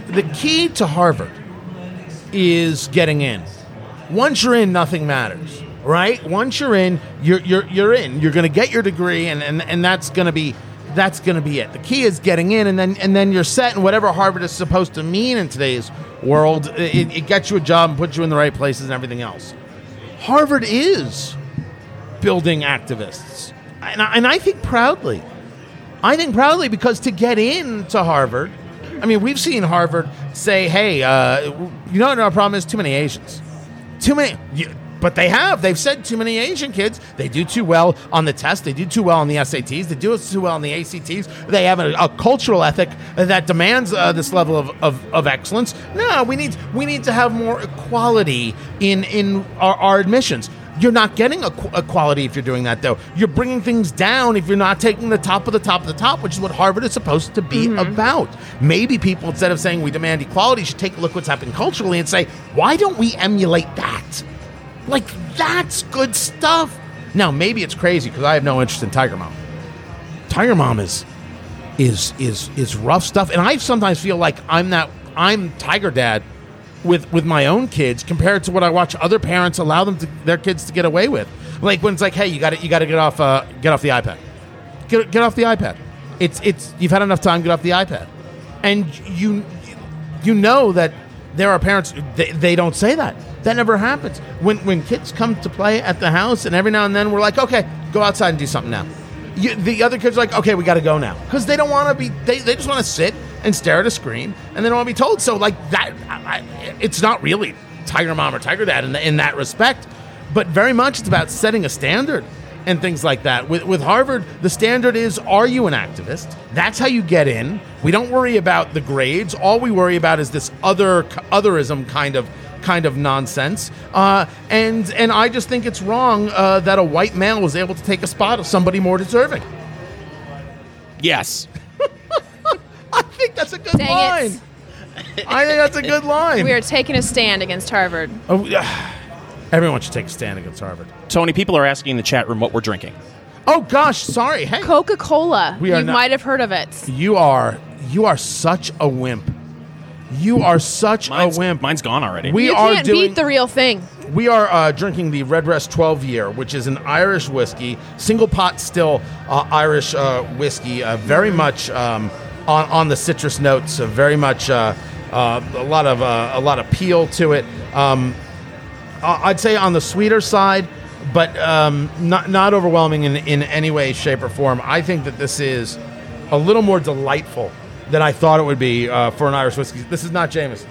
the key to Harvard is getting in. Once you're in, nothing matters, right? Once you're in, you're you're you're in. You're going to get your degree, and and, and that's going to be that's going to be it. The key is getting in, and then and then you're set. And whatever Harvard is supposed to mean in today's world, it, it gets you a job and puts you in the right places and everything else. Harvard is building activists, and I, and I think proudly. I think proudly because to get into Harvard, I mean, we've seen Harvard say, "Hey, uh, you know what our problem is? Too many Asians, too many." You, but they have. They've said too many Asian kids. They do too well on the test. They do too well on the SATs. They do too well on the ACTs. They have a, a cultural ethic that demands uh, this level of, of, of excellence. No, we need we need to have more equality in in our, our admissions. You're not getting equ- equality if you're doing that, though. You're bringing things down if you're not taking the top of the top of the top, which is what Harvard is supposed to be about. Maybe people, instead of saying we demand equality, should take a look what's happening culturally and say, why don't we emulate that? Like, that's good stuff. Now, maybe it's crazy because I have no interest in Tiger Mom. Tiger Mom is is is is rough stuff, and I sometimes feel like I'm that I'm Tiger Dad with with my own kids compared to what I watch other parents allow them to their kids to get away with. Like when it's like, hey, you got to you got to get off uh, get off the iPad, get get off the iPad. It's it's you've had enough time. Get off the iPad, and you you know that there are parents they, they don't say that. That never happens. When when kids come to play at the house, and every now and then we're like, okay, go outside and do something now. you, the other kids are like, okay, we got to go now because they don't want to be. They, they just want to sit and stare at a screen and they don't want to be told. So like that, I, I, it's not really Tiger Mom or Tiger Dad in, the, in that respect, but very much it's about setting a standard and things like that. With with Harvard, the standard is: Are you an activist? That's how you get in. We don't worry about the grades. All we worry about is this other otherism kind of kind of nonsense. Uh, and and I just think it's wrong uh, that a white male was able to take a spot of somebody more deserving. Yes. [laughs] I think that's a good Dang line. it. I think that's a good [laughs] line. We are taking a stand against Harvard. Oh, yeah. Everyone should take a stand against Harvard. Tony, people are asking in the chat room what we're drinking. Oh gosh, sorry. Hey, Coca Cola. We are You not- might have heard of it. you are you are such a wimp. You are such Mine's, a wimp. mine's gone already. We you are can't doing beat the real thing. we are uh, drinking the Redbreast 12 year, which is an Irish whiskey, single pot still uh, Irish uh, whiskey, uh, very much um, on on the citrus notes, uh, very much uh, uh, a lot of uh, a lot of peel to it. Um, I- I'd say on the sweeter side, but um, not not overwhelming in in any way, shape, or form. I think that this is a little more delightful than I thought it would be uh, for an Irish whiskey. This is not Jameson.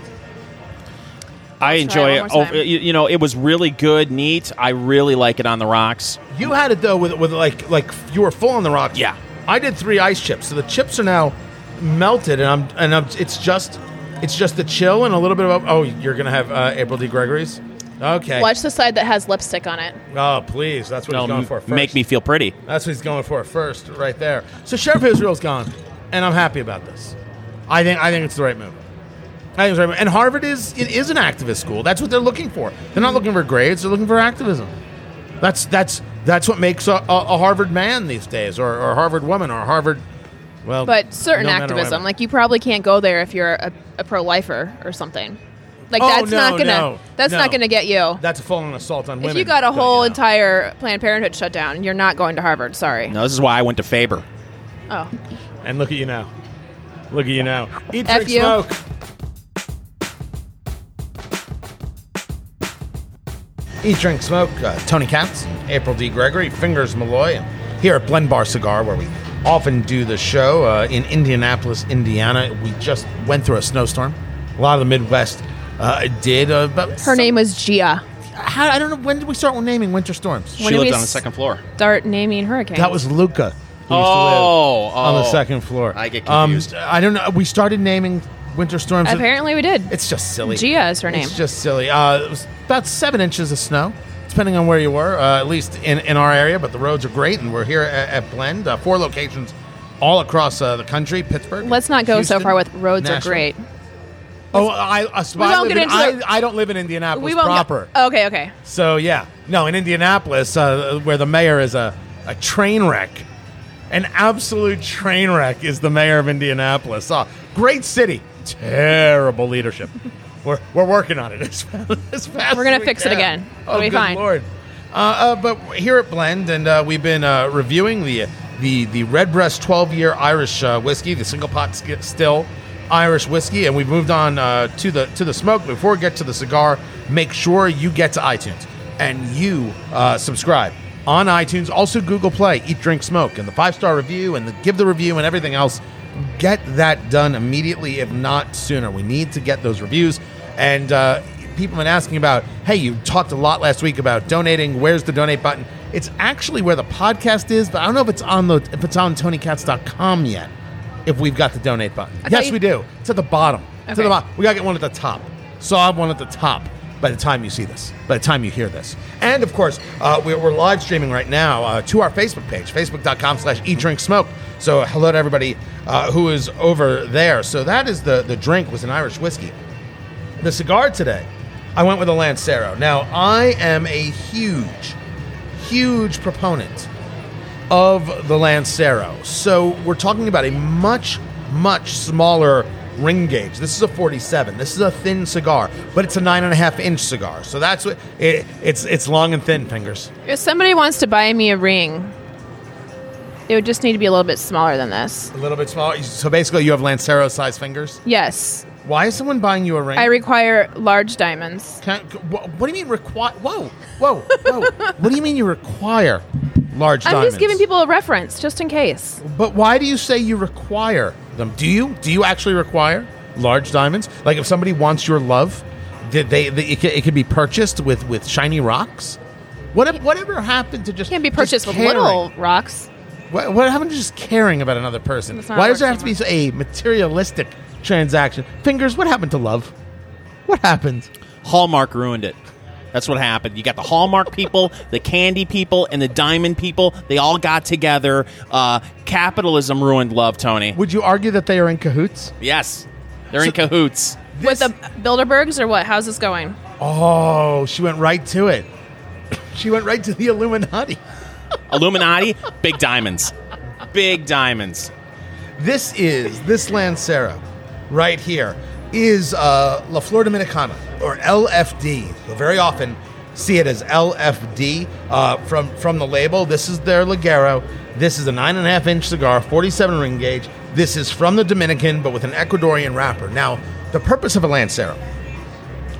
I Let's enjoy it it. Oh, you, you know, it was really good, neat. I really like it on the rocks. You had it though with with like like you were full on the rocks. Yeah. I did three ice chips, so the chips are now melted, and I'm and I'm, it's just it's just the chill and a little bit of oh you're gonna have uh, April D Gregory's. Okay. Watch the side that has lipstick on it. Oh please, that's what It'll he's going m- for. First. make me feel pretty. That's what he's going for first, right there. So Sheriff Israel's gone, and I'm happy about this. I think I think it's the right move. I think it's the right move. And Harvard is it is an activist school. That's what they're looking for. They're not looking for grades. They're looking for activism. That's that's that's what makes a, a, a Harvard man these days, or, or a Harvard woman, or a Harvard. Well, But certain no activism, like you probably can't go there if you're a, a pro lifer or something. Like Oh, that's no, not gonna no, that's no. not gonna get you. that's a full-on assault on women. if you got a whole you know? entire Planned Parenthood shut down, you're not going to Harvard. Sorry. No, this is why I went to Faber. Oh, and look at you now, look at you now. Eat, F drink, you. smoke. Eat, drink, smoke. Uh, Tony Katz, and April D. Gregory, Fingers Malloy, and here at Blend Bar Cigar, where we often do the show uh, in Indianapolis, Indiana. We just went through a snowstorm. A lot of the Midwest uh, did. Uh, but her some- name was Gia. How, I don't know. When did we start naming winter storms? She When do lived on the second floor. Start naming hurricanes. That was Luca. Who used to Oh, live on the oh. second floor. I get Um, confused. I don't know. We started naming winter storms. apparently we did. It's just silly. Gia is her name. It's just silly. Uh, it was about seven inches of snow, depending on where you were, uh, at least in, in our area. But the roads are great, and we're here at, at Blend, uh, four locations all across uh, the country. Pittsburgh. Let's not go so Houston, far with roads are Nashville. great. Oh, I, I, so We I won't live get in, into I, I don't live in Indianapolis We won't go- proper. okay, okay. So yeah, no, in Indianapolis, uh, where the mayor is a, a train wreck, an absolute train wreck is the mayor of Indianapolis. Uh, great city, terrible leadership. [laughs] we're, we're working on it [laughs] as, fast- as fast. We're gonna as we fix it can. again. Oh, It'll be good fine. lord! Uh, uh, but here at Blend, and uh, we've been uh, reviewing the the the Redbreast 12 year Irish uh, whiskey, the single pot sk- still Irish whiskey, and we've moved on uh, to the to the smoke. Before we get to the cigar, make sure you get to iTunes and you uh, subscribe on iTunes. Also, Google Play, Eat, Drink, Smoke, and the five star review and the give the review and everything else. Get that done immediately, if not sooner. We need to get those reviews. And uh, people have been asking about, hey, you talked a lot last week about donating. Where's the donate button? It's actually where the podcast is, but I don't know if it's on the if it's on TonyKatz.com yet. If we've got the donate button, I yes, you- we do. It's at the bottom. It's at Okay. the bottom. We gotta get one at the top. So I have one at the top. By the time you see this, by the time you hear this, and of course, uh, we're, we're live streaming right now uh, to our Facebook page, facebook.com/slash eat drink smoke. So hello to everybody uh, who is over there. So that is the the drink was an Irish whiskey. The cigar today, I went with a Lancero. Now, I am a huge, huge proponent of the Lancero. So we're talking about a much, much smaller ring gauge. This is a 47. This is a thin cigar, but it's a nine and a half inch cigar. So that's what it, it's. It's long and thin fingers. If somebody wants to buy me a ring, it would just need to be a little bit smaller than this. A little bit smaller. So basically, you have Lancero size fingers. Yes, Why is someone buying you a ring? I require large diamonds. Can, what, what do you mean require? Whoa, whoa, whoa! [laughs] what do you mean you require large I'm diamonds. just giving people a reference, just in case. But why do you say you require them? Do you? Do you actually require large diamonds? Like if somebody wants your love, did they? they it, could, it could be purchased with with shiny rocks. What whatever happened to just Can't be purchased with caring? little rocks. What, what happened to just caring about another person? Why does there have works to be a materialistic transaction? Fingers, what happened to love? What happened? Hallmark ruined it. That's what happened. You got the Hallmark people, the candy people, and the diamond people. They all got together. Uh, capitalism ruined love, Tony. Would you argue that they are in cahoots? Yes, they're in cahoots. With the Bilderbergs or what? How's this going? Oh, she went right to it. [coughs] She went right to the Illuminati. [laughs] Illuminati, big diamonds, big diamonds. This is this Lancero right here is uh, La Flor Dominicana or LFD. You'll very often see it as LFD uh, from from the label. This is their Ligero. This is a nine and a half inch cigar, 47 ring gauge. This is from the Dominican, but with an Ecuadorian wrapper. Now, the purpose of a Lancero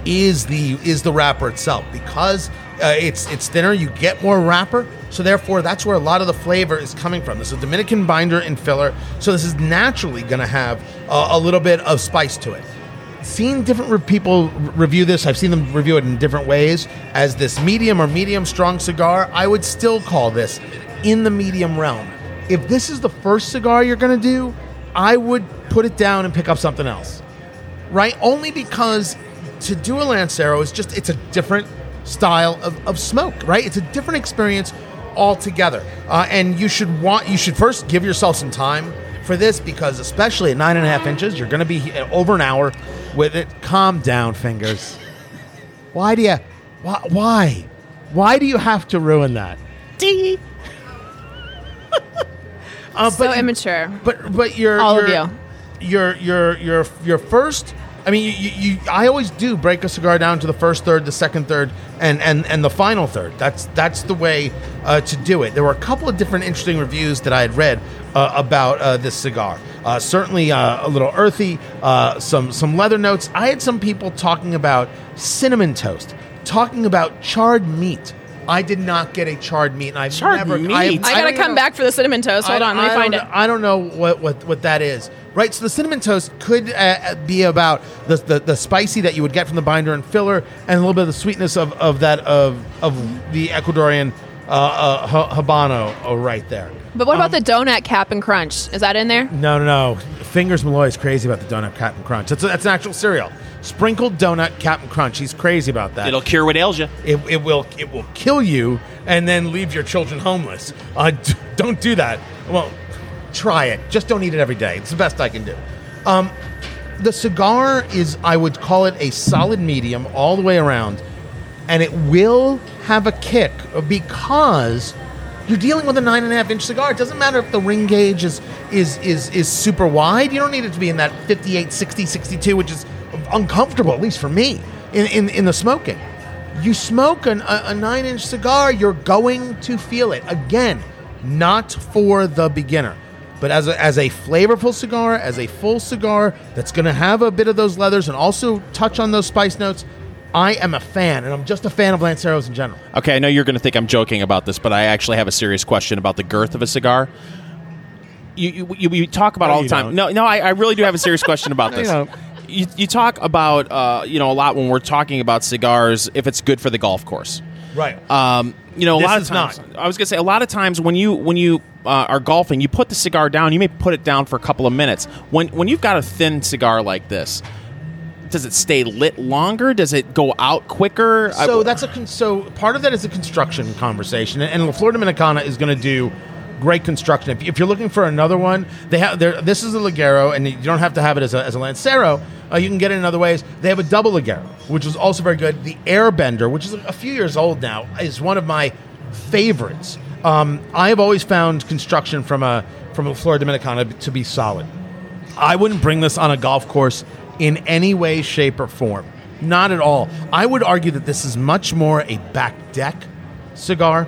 is the is the wrapper itself because uh, it's it's thinner. You get more wrapper, so therefore that's where a lot of the flavor is coming from. This is a Dominican binder and filler, so this is naturally going to have a little bit of spice to it. Seen different re- people review this. I've seen them review it in different ways as this medium or medium strong cigar. I would still call this in the medium realm. If this is the first cigar you're going to do, I would put it down and pick up something else right? Only because to do a Lancero is just it's a different style of, of smoke, right? It's a different experience altogether. Uh, and you should want you should first give yourself some time for this because especially at nine and a half inches, you're going to be over an hour with it. Calm down, fingers. Why do you? Why? Why, why do you have to ruin that? [laughs] Uh, So immature. but but your All of your, Your your your your first. I mean, you, you, you. I always do break a cigar down to the first third, the second third, and and and the final third. That's that's the way uh, to do it. There were a couple of different interesting reviews that I had read uh, about uh, this cigar. Uh, certainly uh, a little earthy, uh, some some leather notes. I had some people talking about cinnamon toast, talking about charred meat. I did not get a charred meat, and I've Charred never. meat? I, I I gotta come know- back for the cinnamon toast. Hold I- on, let me I find don't it. know- I don't know what, what, what that is. Right, so the cinnamon toast could uh, be about the, the the spicy that you would get from the binder and filler, and a little bit of the sweetness of, of that of of the Ecuadorian uh, uh, habano oh, right there. But what Um, about the donut Cap'n Crunch? Is that in there? No, no, no. Fingers Malloy is crazy about the donut Cap'n Crunch. That's, a, that's an actual cereal. Sprinkled donut Cap'n Crunch. He's crazy about that. It'll cure what ails you. it, it will it will kill you and then leave your children homeless. Uh, d- don't do that. Well, try it. Just don't eat it every day. It's the best I can do. Um, the cigar is, I would call it a solid medium all the way around, and it will have a kick because you're dealing with a nine and a half inch cigar. It doesn't matter if the ring gauge is is is is super wide. You don't need it to be in that 58, 60, 62, which is uncomfortable, at least for me, in, in, in the smoking. You smoke an, a, a nine inch cigar, you're going to feel it. Again, not for the beginner. But as a, as a flavorful cigar, as a full cigar that's going to have a bit of those leathers and also touch on those spice notes, I am a fan, and I'm just a fan of Lanceros in general. Okay, I know you're going to think I'm joking about this, but I actually have a serious question about the girth of a cigar. You you, you, you talk about No, all the time. don't. No, no, I, I really do have a serious question about [laughs] this. don't. You, you talk about uh, you know a lot when we're talking about cigars if it's good for the golf course. Right. Um, you know, a This lot of times. not. I was gonna say a lot of times when you when you uh, are golfing, you put the cigar down. You may put it down for a couple of minutes. When when you've got a thin cigar like this, does it stay lit longer? Does it go out quicker? I- So that's a con- so part of that is a construction conversation, and La Flor Dominicana is going to do great construction. If, if you're looking for another one, they have. This is a Ligero, and you don't have to have it as a, as a Lancero. Uh, you can get it in other ways. They have a double Ligero, which is also very good. The Airbender, which is a few years old now, is one of my favorites. Um, I have always found construction from a from a Flor Dominicana to be solid. I wouldn't bring this on a golf course in any way, shape, or form. Not at all. I would argue that this is much more a back deck cigar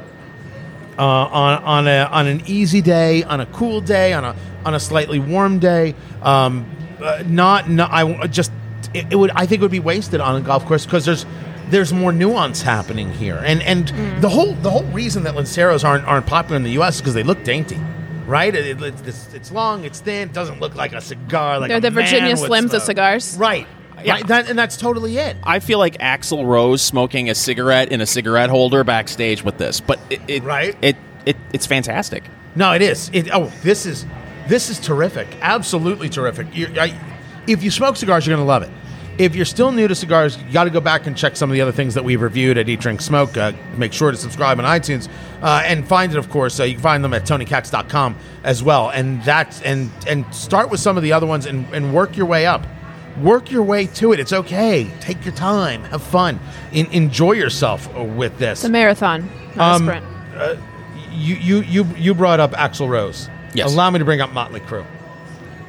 uh, on on a on an easy day, on a cool day, on a on a slightly warm day. Um, uh, not, not I w- just it, it would I think it would be wasted on a golf course because there's there's more nuance happening here, and and Mm. the whole the whole reason that Lanceros aren't aren't popular in the U.S. is because they look dainty, right? It, it- it's, it's long, it's thin, it doesn't look like a cigar. Like They're a the Virginia would Slims of smoke. cigars. right? Yeah. Right, that, and that's totally it. I feel like Axl Rose smoking a cigarette in a cigarette holder backstage with this, but it, it Right. It, it it's fantastic. No, it is. It, oh, this is this is terrific. Absolutely terrific. you I, if you smoke cigars, you're going to love it. If you're still new to cigars, you got to go back and check some of the other things that we've reviewed at Eat Drink Smoke. Uh, make sure to subscribe on iTunes uh, and find it. Of course, uh, you can find them at TonyKatz.com as well. And that's and and start with some of the other ones and, and work your way up. Work your way to it. It's okay. Take your time. Have fun. En- enjoy yourself with this. It's a marathon, not Um, a sprint. you you you you brought up Axl Rose. Yes. Allow me to bring up Motley Crue.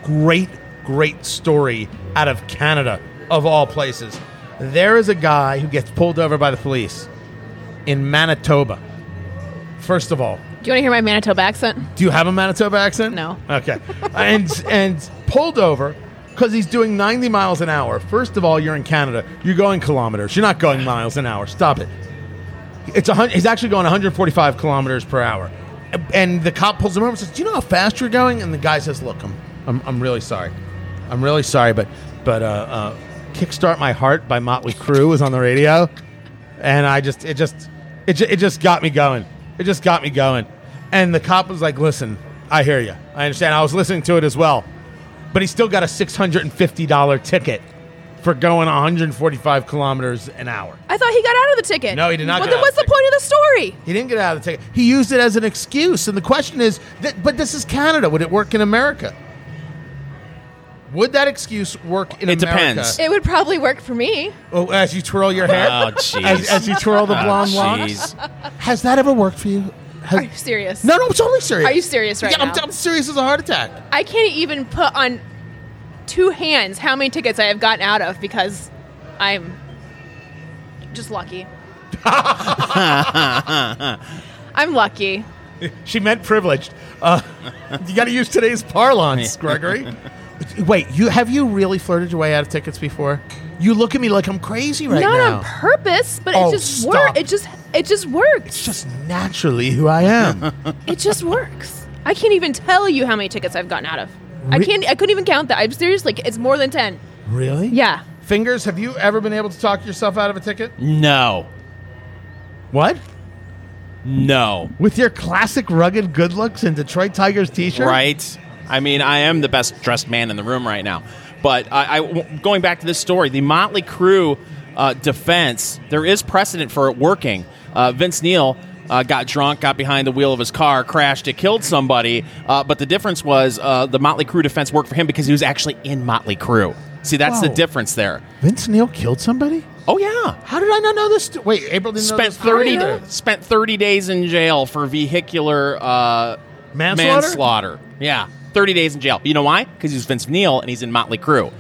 Great, great story out of Canada, of all places. There is a guy who gets pulled over by the police in Manitoba. First of all, Do you want to hear my Manitoba accent? do you have a Manitoba accent? No. Okay. [laughs] and and pulled over because he's doing 90 miles an hour. First of all, you're in Canada. You're going kilometers. You're not going miles an hour. Stop it. It's a, hun- he's actually going 145 kilometers per hour. And the cop pulls him over and says, "Do you know how fast you're going?" And the guy says, "Look, I'm I'm, I'm really sorry. I'm really sorry, but but uh, uh, Kickstart My Heart by Motley Crue was on the radio, and I just it just it, ju- it just got me going. It just got me going. And the cop was like, "Listen, I hear you. I understand. I was listening to it as well, but he still got a six hundred and fifty dollar ticket for going 145 kilometers an hour. I thought he got out of the ticket. No, he did not Well, get then what's the the point of the story? He didn't get out of the ticket. He used it as an excuse. And the question is, that, but this is Canada. Would it work in America? Would that excuse work in It America? It depends. It would probably work for me. Oh, as you twirl your hair, Oh, [laughs] jeez. as, as you twirl the Oh, blonde locks. Has that ever worked for you? Has- Are you serious? no, no, I'm totally serious. Are you serious right yeah, I'm, now? I'm serious as a heart attack. I can't even put on two hands how many tickets I have gotten out of because I'm just lucky. [laughs] I'm lucky. She meant privileged. Uh, you got to use today's parlance, Gregory. Wait, you have you really flirted your way out of tickets before? You look at me like I'm crazy right Not now. Not on purpose, but Oh, it just stop. works. It just it just works. It's just naturally who I am. [laughs] It just works. I can't even tell you how many tickets I've gotten out of. I can't. I couldn't even count that. I'm seriously. It's more than ten. really? Yeah. Fingers, have you ever been able to talk yourself out of a ticket? No. What? No. With your classic rugged good looks and Detroit Tigers t-shirt? Right? I mean, I am the best dressed man in the room right now. But I, I going back to this story, the Motley Crue uh, defense, there is precedent for it working. Uh, Vince Neil uh, got drunk, got behind the wheel of his car, crashed it, killed somebody. Uh, but the difference was uh, the Motley Crue defense worked for him because he was actually in Motley Crue. See, that's the difference there. Vince Neil killed somebody? Oh yeah. How did I not know this? Wait, April didn't know Spent this thirty either. spent thirty days in jail for vehicular uh, Manslaughter? manslaughter. Yeah, thirty days in jail. You know why? Because he's Vince Neil and he's in Motley Crue.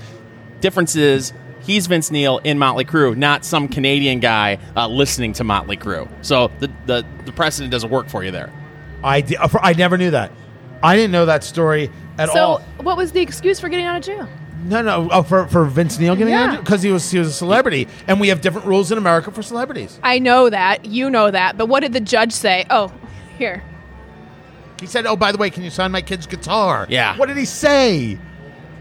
Difference is he's Vince Neil in Motley Crue, not some Canadian guy uh, listening to Motley Crue. So the, the the precedent doesn't work for you there. I, I never knew that. I didn't know that story at So, all. So what was the excuse for getting out of jail? No, no. Oh, for, for Vince Neil getting Yeah. out because he was he was a celebrity, and we have different rules in America for celebrities. I know that. You know that. But what did the judge say? Oh, here. He said, "Oh, by the way, can you sign my kid's guitar?" Yeah. What did he say?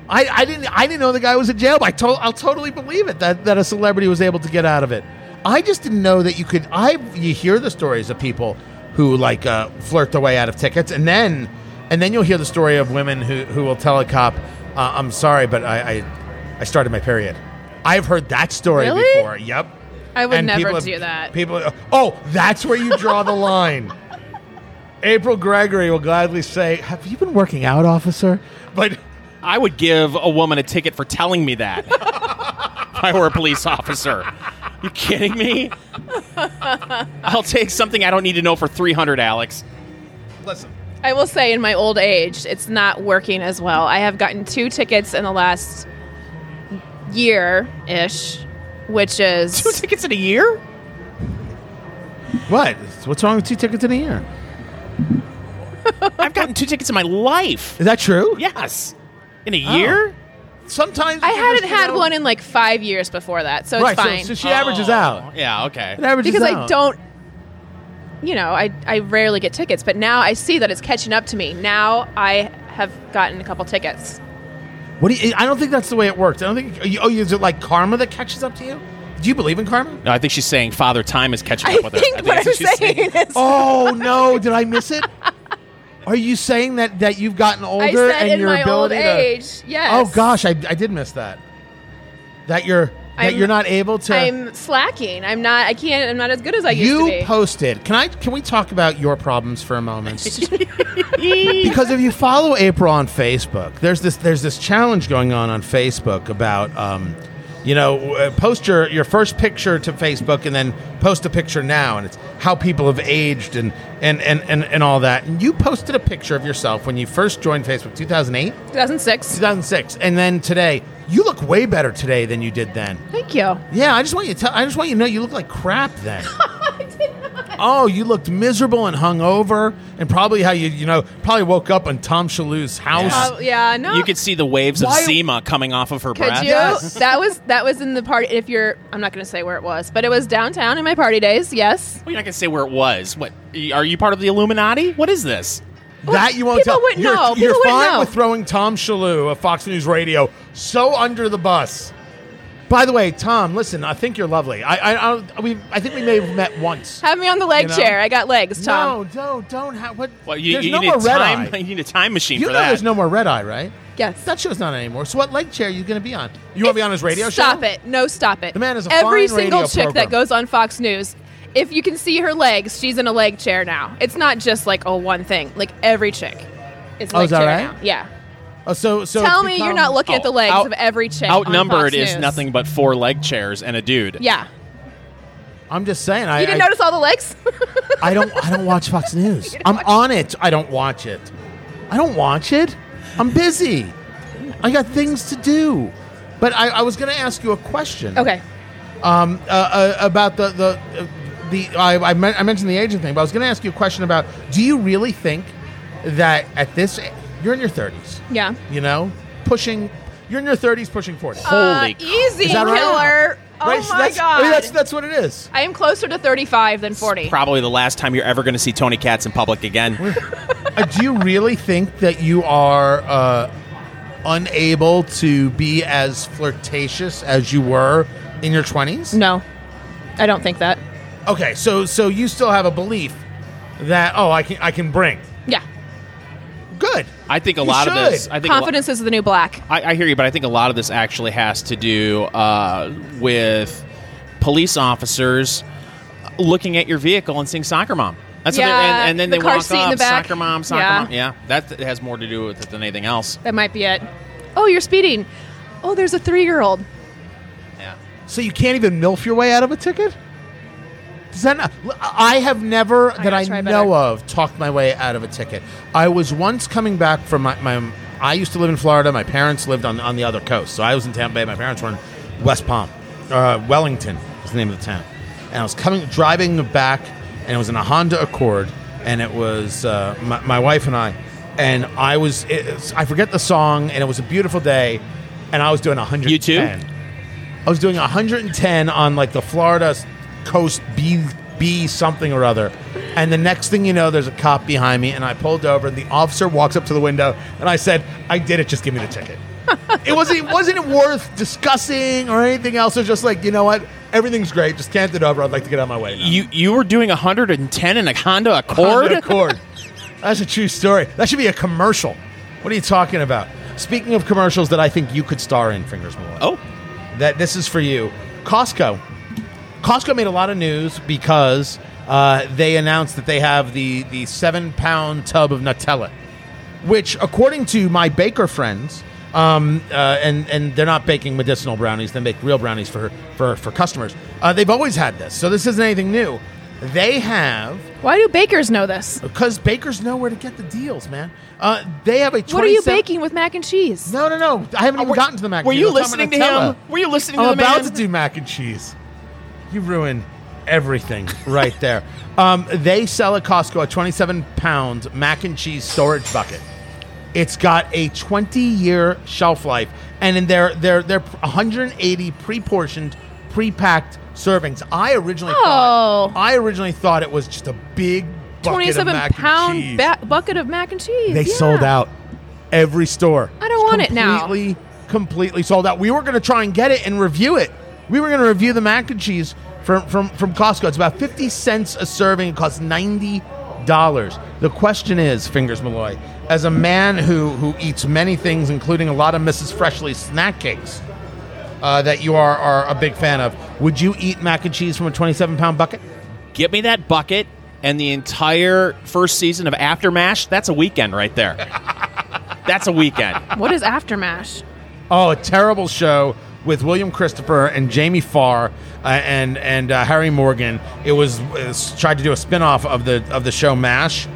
I, I didn't I didn't know the guy was in jail. But I to, I'll totally believe it that that a celebrity was able to get out of it. I just didn't know that you could. I you hear the stories of people who like uh, flirt their way out of tickets, and then and then you'll hear the story of women who who will tell a cop, uh, "I'm sorry, but I, I I started my period." I've heard that story Really? before. Yep. I would And never people have- do that. People, oh, that's where you draw the line. [laughs] April Gregory will gladly say, "Have you been working out, officer?" But I would give a woman a ticket for telling me that. if I were a police officer. You kidding me? I'll take something I don't need to know for 300, Alex. listen, I will say, in my old age, it's not working as well. I have gotten two tickets in the last year ish, which is Two tickets in a year? what? What's wrong with two tickets in a year? I've gotten two tickets in my life. Is that true? Yes. In a Oh. year? sometimes I hadn't had know- one in like five years before that, so it's right. so- fine. So, she averages oh. out. Oh, Yeah, okay. It averages because I out. don't, you know, I, I rarely get tickets, but now I see that it's catching up to me. Now I have gotten a couple tickets. What do you? I don't think that's the way it works. I don't think. are you- Oh, is it like karma that catches up to you? Do you believe in karma? No, I think she's saying Father Time is catching I up with her. think I what I'm that's she's saying is, Oh no! Did I miss it? [laughs] Are you saying that that you've gotten older I said and in your my old ability to? age, yes. Oh gosh, I, I did miss that. That you're that I'm- you're not able to. I'm slacking. I'm not. I can't. I'm not as good as I used you to be. posted. Can I? Can we talk about your problems for a moment? [laughs] because if you follow April on Facebook, there's this there's this challenge going on on Facebook about. Um, you know, uh, post your, your first picture to Facebook and then post a picture now, and it's how people have aged and, and, and, and, and all that. And you posted a picture of yourself when you first joined Facebook, 2008, 2006. 2006, and then today. You look way better today than you did then. Thank you. Yeah, I just want you to tell, I just want you to know you look like crap then. [laughs] Oh, you looked miserable and hungover, and probably how you you know probably woke up in Tom Shillue's house. Uh, yeah. No. You could see the waves Why- of SEMA coming off of her Could breath. you? That was that was in the party. If you're, I'm not going to say where it was, but it was downtown in my party days. Yes. Well, you're not gonna say where it was. What? Are you part of the Illuminati? What is this? that you won't people tell. wouldn't you're, know. You're People wouldn't fine know. with throwing Tom Shillue of Fox News Radio so under the bus. By the way, Tom, listen, I think you're lovely. I I I, we, I think we may have met once. Have me on the leg You know? chair. I got legs, Tom. No, no, don't have what? Well, you, there's you no need more a red time. eye. [laughs] You need a time machine You for know that. there's no more red eye, right? Yes. That show's not anymore. So what leg chair are you going to be on? You want to be on his radio show? Stop it. No, stop it. The man is a Every fine single radio chick program. that goes on Fox News, if you can see her legs, she's in a leg chair now. It's not just like oh one thing. Like every chick is Oh, leg is that chair right? now. Yeah. Oh, so so Tell me become- you're not looking at the legs out- of every chick. on Outnumbered Fox is News. nothing but four leg chairs and a dude. Yeah. I'm just saying. I, You didn't I, notice all the legs? I don't. I don't watch Fox [laughs] News. I'm on it. I don't watch it. I don't watch it. I'm busy. I got things to do. But I, I was going to ask you a question. okay. Um, uh, uh, about the the uh, the I, I, men- I mentioned the agent thing, but I was going to ask you a question about: Do you really think that at this you're in your 30s? Yeah. You know, pushing. You're in your 30s, pushing 40. Holy Uh, crap. easy Is that right? killer. Oh Right? So my that's, god. I mean, that's that's what it is. I am closer to 35 than 40. Probably the last time you're ever going to see Tony Katz in public again. Uh, do you really think that you are uh, unable to be as flirtatious as you were in your 20s? No. I don't think that. Okay, so so you still have a belief that oh, I can I can bring. Yeah. Good. I think a You lot of this. should. I think a lo- Confidence is the new black. I, I hear you, but I think a lot of this actually has to do uh, with police officers looking at your vehicle and seeing "soccer mom." That's what Yeah, they, and, and then the they car walk seat in up, the back. "Soccer mom, soccer Yeah. mom." Yeah, that has more to do with it than anything else. That might be it. Oh, you're speeding. Oh, there's a three year old. Yeah. So you can't even milf your way out of a ticket? Does that not, I have never that I know better. of talked my way out of a ticket. I was once coming back from my, my I used to live in Florida. My parents lived on on the other coast, so I was in Tampa Bay. My parents were in West Palm, uh, Wellington is the name of the town. And I was coming driving back, and it was in a Honda Accord, and it was uh, my, my wife and I, and I was it, it's- I forget the song, and it was a beautiful day, and I was doing 110. You too? I was doing 110 on like the Florida coast B B something or other. And the next thing you know, there's a cop behind me, and I pulled over, and the officer walks up to the window, and I said, "I did it. Just give me the ticket." [laughs] it wasn't it wasn't worth discussing or anything else. It was just like, you know what? Everything's great. Just can't it over. I'd like to get on my way. Now. You you were doing 110 in a Honda Accord. Honda Accord. [laughs] That's a true story. That should be a commercial. What are you talking about? Speaking of commercials that I think you could star in, Fingers Malloy. Oh, that this is for you. Costco. Costco made a lot of news because uh, they announced that they have the the seven pound tub of Nutella, which, according to my baker friends, um, uh, and and they're not baking medicinal brownies; they make real brownies for for for customers. Uh, they've always had this, so this isn't anything new. They have Why do bakers know this? because bakers know where to get the deals, man. Uh, they have a 27- What are you baking with mac and cheese? No, no, no. I haven't even were- gotten to the mac. and cheese. were cheese. you I'm talking listening to Nutella. him? Were you listening to I'm the about man? to do mac and cheese. You ruined everything right there. [laughs] Um, they sell at Costco a 27 pound mac and cheese storage bucket. It's got a 20 year shelf life, and in their they're they're 180 pre-portioned, pre-packed servings. I originally Oh. thought I originally thought it was just a big bucket of Twenty-seven mac and cheese. ba- bucket of mac and cheese. They yeah. sold out every store. I don't want it now. Completely, completely sold out. We were going to try and get it and review it. We were going to review the mac and cheese from from from Costco. It's about fifty cents a serving. It costs ninety dollars. The question is, Fingers Malloy, as a man who who eats many things, including a lot of Mrs. Freshley's snack cakes. Uh, that you are, are a big fan of. Would you eat mac and cheese from a 27 pound bucket? Get me that bucket and the entire first season of Aftermash. That's a weekend right there. [laughs] That's a weekend. What is Aftermash? Oh, a terrible show with William Christopher and Jamie Farr uh, and and uh, Harry Morgan. It was, it was tried to do a spin-off of the of the show MASH,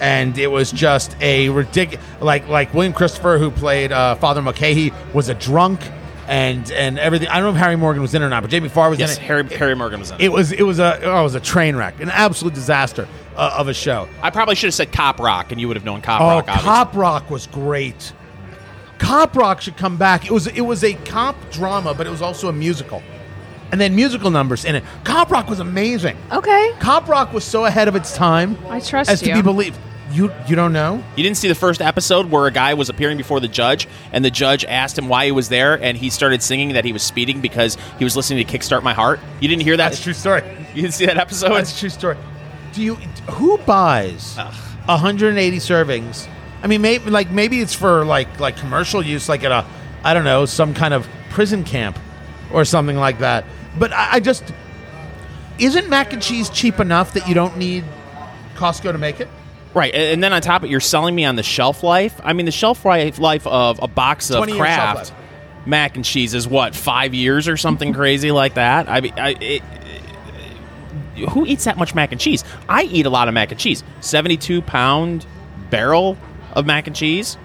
and it was just a ridiculous. Like like William Christopher, who played uh, Father Mulcahy, was a drunk, and and everything. I don't know if Harry Morgan was in it or not, but Jamie Farr was Yes, in it. Harry, Harry Morgan was in it. It was it was a oh, it was a train wreck, an absolute disaster uh, of a show. I probably should have said Cop Rock, and you would have known Cop Oh, Rock. Obviously. Cop Rock was great. Cop Rock should come back. It was it was a cop drama, but it was also a musical, and then musical numbers in it. Cop Rock was amazing. Okay. Cop Rock was so ahead of its time I trust you. as to you. be believed. You you don't know? You didn't see the first episode where a guy was appearing before the judge, and the judge asked him why he was there, and he started singing that he was speeding because he was listening to "Kickstart My Heart." You didn't hear that? That's a true story. You didn't see that episode? That's a true story. Do you? Who buys 180 servings? I mean, maybe like maybe it's for like like commercial use, like at a I don't know some kind of prison camp or something like that. But I, I just isn't mac and cheese cheap enough that you don't need Costco to make it? Right, and then on top of it, you're selling me on the shelf life. I mean, the shelf life life of a box of 20 year shelf Kraft life. mac and cheese is what five years or something [laughs] crazy like that. I mean, I, it, it- who eats that much mac and cheese? I eat a lot of mac and cheese. Seventy-two pound barrel of mac and cheese.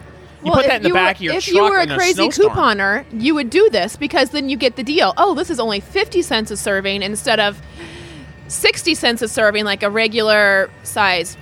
You put if that in the back were, of your if truck you were a crazy snowstorm. couponer, you would do this because then you get the deal. Oh, this is only 50 cents a serving instead of 60 cents a serving like a regular size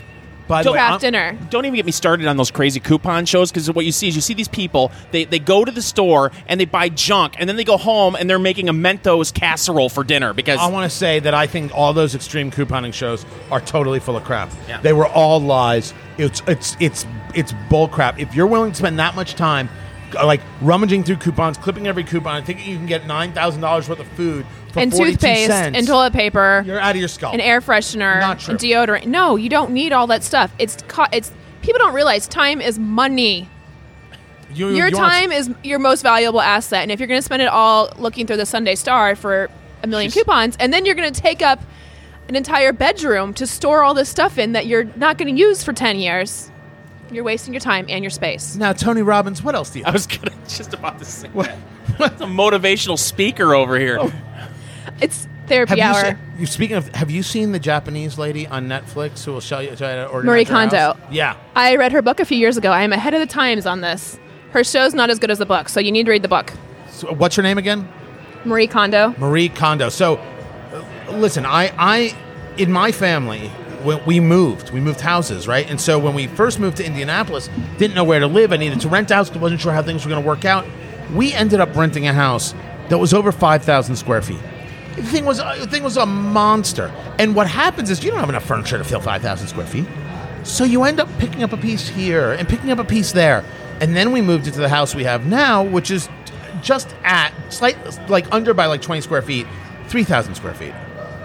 By the way, Kraft I'm- dinner. Don't even get me started on those crazy coupon shows because what you see is you see these people they, they go to the store and they buy junk and then they go home and they're making a Mentos casserole for dinner because I want to say that I think all those extreme couponing shows are totally full of crap. Yeah. They were all lies. It's it's it's it's bull crap. If you're willing to spend that much time, like rummaging through coupons, clipping every coupon, and thinking you can get nine thousand dollars worth of food for and 42 toothpaste cents, and toilet paper you're out of your skull. and air freshener Not true. and deodorant. No, you don't need all that stuff. It's co- it's people don't realize time is money. You- Your you wanna- time is your most valuable asset, and if you're going to spend it all looking through the Sunday Star for a million She's- coupons, and then you're going to take up an entire bedroom to store all this stuff in that you're not going to use for ten years, you're wasting your time and your space. Now, Tony Robbins, what else do you? I was gonna [laughs] just about to say What- that. a motivational speaker over here. Oh, It's therapy Have hour. you speaking of? Have you seen the Japanese lady on Netflix who will show you try to organize Marie? Kondo. Yeah, I read her book a few years ago. I am ahead of the times on this. Her show's not as good as the book, so you need to read the book. so what's her name again? Marie Kondo. Marie Kondo. So, uh, listen, I, I, in my family, we moved, we moved houses, right? And so when we first moved to Indianapolis, didn't know where to live. I needed to rent a house. wasn't sure how things were going to work out. We ended up renting a house that was over five thousand square feet. The thing was, uh, the thing was a monster. And what happens is you don't have enough furniture to fill five thousand square feet. So you end up picking up a piece here and picking up a piece there. And then we moved into the house we have now, which is just at slight like under by like 20 square feet, 3,000 square feet.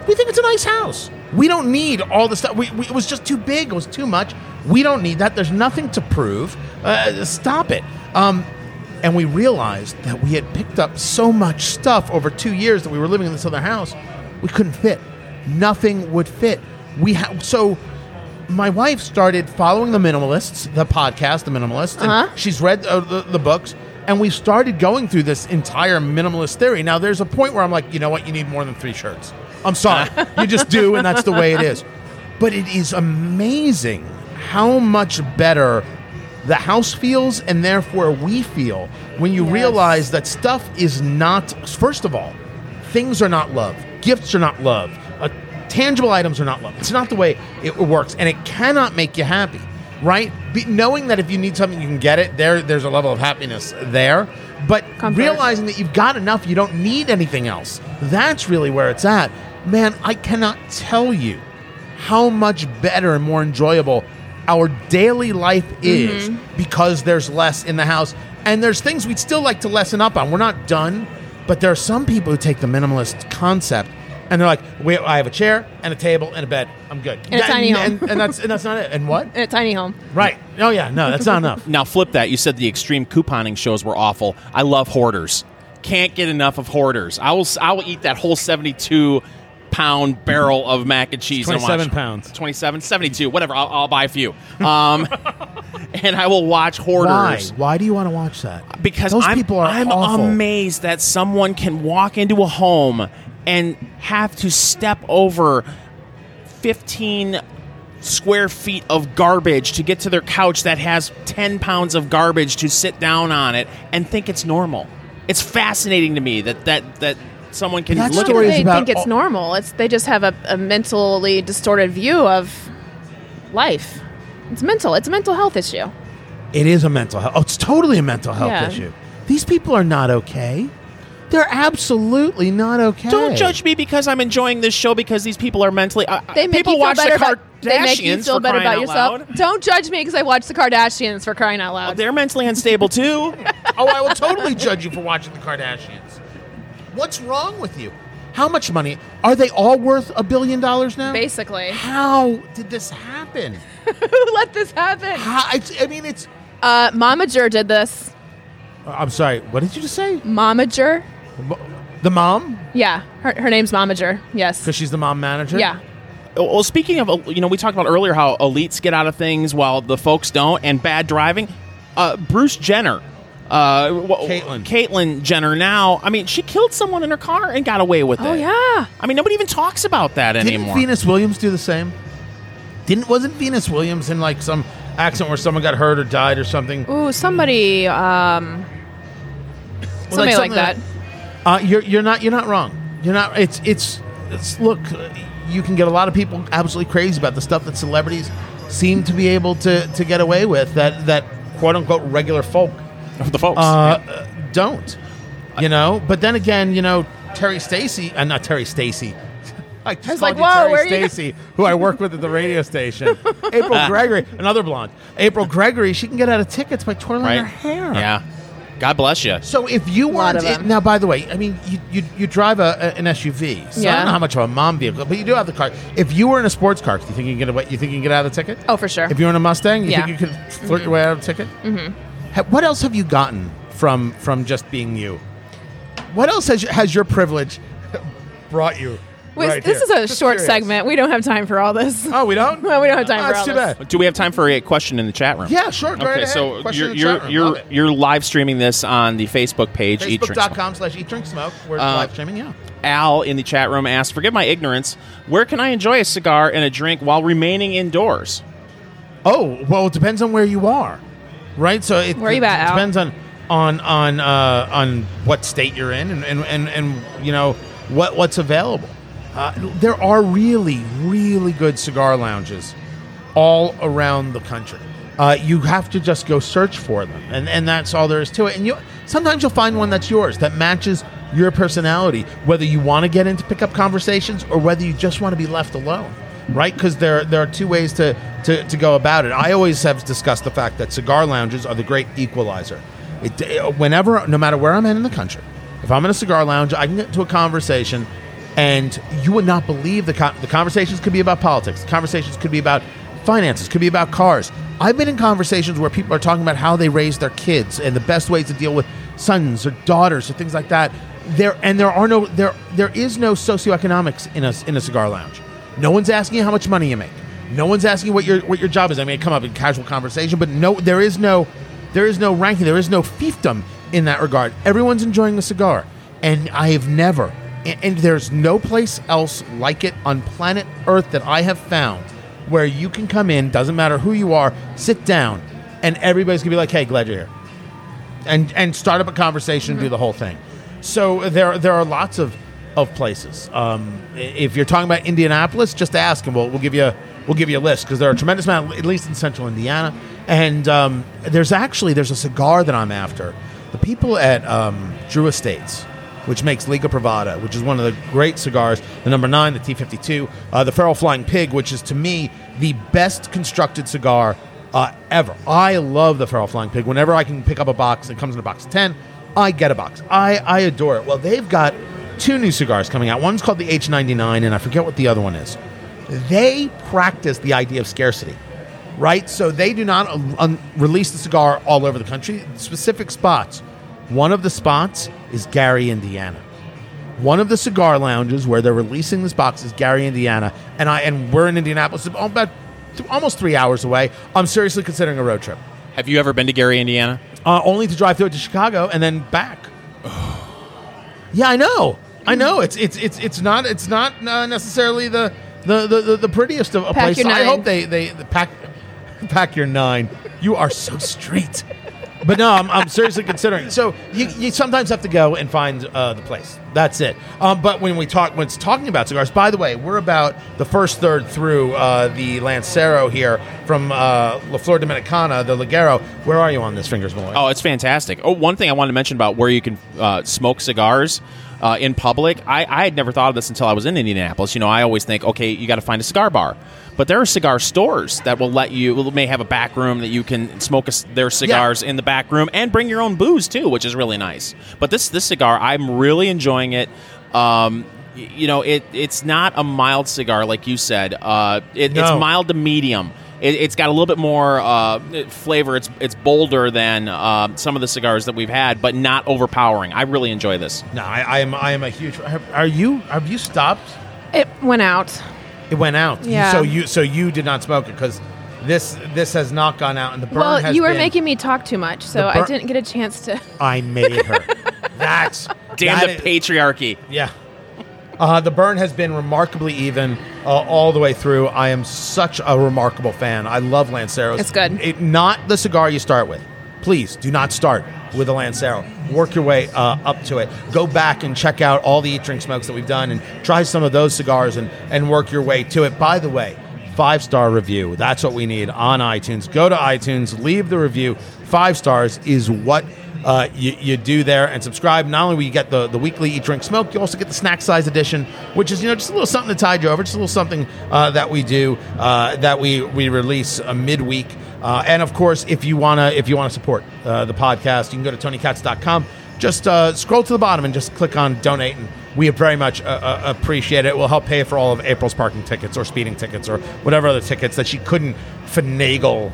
We think it's a nice house. We don't need all the stuff. We, we, it was just too big. It was too much. We don't need that. There's nothing to prove. Uh, stop it. Um, and we realized that we had picked up so much stuff over two years that we were living in this other house, we couldn't fit. Nothing would fit. We ha- so my wife started following the minimalists, the podcast, the minimalists, and Uh-huh. she's read uh, the, the books, and we started going through this entire minimalist theory. Now, there's a point where I'm like, you know what, you need more than three shirts. I'm sorry, you just do, and that's the way it is. But it is amazing how much better the house feels, and therefore we feel when you Yes. realize that stuff is not. First of all, things are not love. Gifts are not love. Uh, tangible items are not love. It's not the way it works, and it cannot make you happy. right? Be, knowing that if you need something, you can get it. There, there's a level of happiness there. But Comfort. realizing that you've got enough, you don't need anything else. That's really where it's at. Man, I cannot tell you how much better and more enjoyable our daily life is mm-hmm. because there's less in the house. And there's things we'd still like to lessen up on. We're not done, but there are some people who take the minimalist concept and they're like, Wait, I have a chair and a table and a bed. I'm good. And a tiny home. And, and that's and that's not it. And what? In a tiny home. Right. Oh yeah, no, that's not enough. Now flip that. You said the extreme couponing shows were awful. I love hoarders. Can't get enough of hoarders. I will. I will eat that whole seventy-two pound barrel of mac and cheese. and 27 watch- pounds. 27, 72, whatever. I'll, I'll buy a few. Um, [laughs] and I will watch hoarders Why? Why do you want to watch that? because those I'm, people are I'm awful. amazed that someone can walk into a home and have to step over 15 square feet of garbage to get to their couch that has 10 pounds of garbage to sit down on it and think it's normal. It's fascinating to me that that that someone can That look story at is they think it's all- normal. It's they just have a, a mentally distorted view of life. It's mental. It's a mental health issue. It is a mental health. Oh, it's totally a mental health Yeah. issue. These people are not okay. They're absolutely not okay. Don't judge me because I'm enjoying this show because these people are mentally. Uh, They make people you feel watch better the about. They make you feel for better crying about out yourself. loud. Don't judge me because I watch the Kardashians for crying out loud. They're mentally unstable too. [laughs] Oh, I will totally judge you for watching the Kardashians. What's wrong with you? How much money are they all worth a billion dollars now? Basically, How did this happen? [laughs] who let this happen? How, it's, I mean, it's. Uh, Momager did this. I'm sorry. What did you just say? Momager. The mom, Yeah, her, her name's Momager. Yes. because she's the mom manager. Yeah. Well, speaking of, you know, we talked about earlier how elites get out of things while the folks don't, and bad driving. Uh, Bruce Jenner, uh, Caitlyn. Caitlyn Jenner. Now, I mean, she killed someone in her car and got away with it. Oh yeah. I mean, nobody even talks about that anymore. Didn't anymore. Venus Williams do the same? Didn't wasn't Venus Williams in like some accident where someone got hurt or died or something? Ooh, somebody. Um, somebody like, something that. Uh, you're you're not you're not wrong. You're not. It's it's, it's look. You can get a lot of people absolutely crazy about the stuff that celebrities seem to be able to to get away with that that quote unquote regular folk the folks. uh, uh, don't. You know, but then again, you know, Terry Stacy, uh, not Terry Stacy. [laughs] I just was like, you whoa, Terry where are you- Stacy, who I work with at the radio station. [laughs] April Gregory, another blonde. April Gregory, she can get out of tickets by twirling right? her hair. Yeah. God bless you. So if you lot weren't of them. now, by the way, I mean you you, you drive a, a- an SUV, so I don't know how much of a mom vehicle, but you do have the car. If you were in a sports car, do you think you can get away? You think you can get out of the ticket? Oh, for sure. If you're in a Mustang, you Yeah. think you could flirt your way out of the ticket? Mm-hmm. What else have you gotten from from just being you? What else has has your privilege brought you? Wait, right this here? is a Just short curious. segment. We don't have time for all this. Oh, we don't. [laughs] No, we don't have time Oh, for that's all too this. bad. Do we have time for a question in the chat room? Yeah, sure. Go right Okay, ahead. so Question you're in the chat you're room. Love you're it. you're live streaming this on the Facebook page. Eat Drink Smoke. Facebook.com slash eat drink smoke. We're Uh, live streaming. Yeah. Al in the chat room asked, "Forgive my ignorance. Where can I enjoy a cigar and a drink while remaining indoors?" Oh well, it depends on where you are, right? So it, Where you it at, Al? depends on on on uh, on what state you're in, and and, and, and you know what what's available. Uh, there are really really good cigar lounges all around the country. Uh, you have to just go search for them, and and that's all there is to it. And you sometimes you'll find one that's yours that matches your personality, whether you want to get into pickup conversations or whether you just want to be left alone, right? Because there there are two ways to, to to go about it. I always have discussed the fact that cigar lounges are the great equalizer. It, whenever, no matter where I'm in in the country, if I'm in a cigar lounge, I can get into a conversation and you would not believe the con- the conversations could be about politics. Conversations could be about finances. Could be about cars. I've been in conversations where people are talking about how they raise their kids and the best ways to deal with sons or daughters or things like that. There and there are no there there is no socioeconomics in a in a cigar lounge. No one's asking you how much money you make. No one's asking you what your what your job is. I mean, it come up in casual conversation, but no, there is no there is no ranking. There is no fiefdom in that regard. Everyone's enjoying a cigar, and I have never and, and there's no place else like it on planet Earth that I have found where you can come in, doesn't matter who you are, sit down, and everybody's gonna be like, "Hey, glad you're here," and and start up a conversation, and do the whole thing. So there there are lots of of places. Um, if you're talking about Indianapolis, just ask, and we'll we'll give you we'll we'll give you a list because there are a tremendous amount, at least in central Indiana. And um, there's actually there's a cigar that I'm after. The people at um, Drew Estates, which makes Liga Privada, which is one of the great cigars. The number nine, the T52, uh, the Feral Flying Pig, which is to me the best constructed cigar uh, ever. I love the Feral Flying Pig. Whenever I can pick up a box, it comes in a box of 10, I get a box. I, I adore it. Well, they've got two new cigars coming out. One's called the H99, and I forget what the other one is. They practice the idea of scarcity, right? So they do not uh, un- release the cigar all over the country, specific spots. One of the spots is Gary, Indiana. One of the cigar lounges where they're releasing this box is Gary, Indiana, and I and we're in Indianapolis, about th- almost three hours away. I'm seriously considering a road trip, Have you ever been to Gary, Indiana? uh, only to drive through it to Chicago and then back. [sighs] yeah, I know, I know. It's it's it's it's not it's not uh, necessarily the the, the, the, the prettiest of a Pack place. I hope they they the pack pack your nine. You are so street. But no, I'm, I'm seriously considering. So you, you sometimes have to go and find uh, the place. That's it. Um, but when we talk, when it's talking about cigars, by the way, we're about the first third through uh, the Lancero here from uh, La Flor Dominicana, the Ligero. Where are you on this, Fingers Malloy? Oh, it's fantastic. Oh, one thing I wanted to mention about where you can uh, smoke cigars uh, in public. I, I had never thought of this until I was in Indianapolis. You know, I always think, okay, you got to find a cigar bar. But there are cigar stores that will let you, may have a back room that you can smoke a their cigars in the back room and bring your own booze too, which is really nice. But this this cigar, I'm really enjoying it. Um, you know, it it's not a mild cigar like you said. Uh, it, It's mild to medium. It, it's got a little bit more uh, flavor. It's it's bolder than uh, some of the cigars that we've had, but not overpowering. I really enjoy this. No, I, I am. I am a huge. Are you? Have you stopped? It went out. It went out. Yeah. So you. So you did not smoke it because this this has not gone out, and the burn well, has you were been- making me talk too much, so The I didn't get a chance to. I made her. [laughs] That's [laughs] Damn that the is- patriarchy. Yeah. Uh, the burn has been remarkably even uh, all the way through. I am such a remarkable fan. I love Lanceros. It's good. It, not the cigar you start with. Please do not start with a Lancero. Work your way uh, up to it. Go back and check out all the Eat Drink Smokes that we've done and try some of those cigars and, and work your way to it. By the way, five star review. That's what we need on iTunes. Go to iTunes, leave the review. Five stars is what uh, you, you do there and subscribe. Not only will you get the, the weekly Eat, Drink, Smoke, you also get the snack size edition, which is you know just a little something to tide you over, just a little something uh, that we do uh, that we we release uh, midweek. Uh, and of course, if you wanna if you wanna support uh, the podcast, you can go to TonyKatz.com. Just uh, scroll to the bottom and just click on donate, and we very much appreciate it. It will help pay for all of April's parking tickets or speeding tickets or whatever other tickets that she couldn't finagle.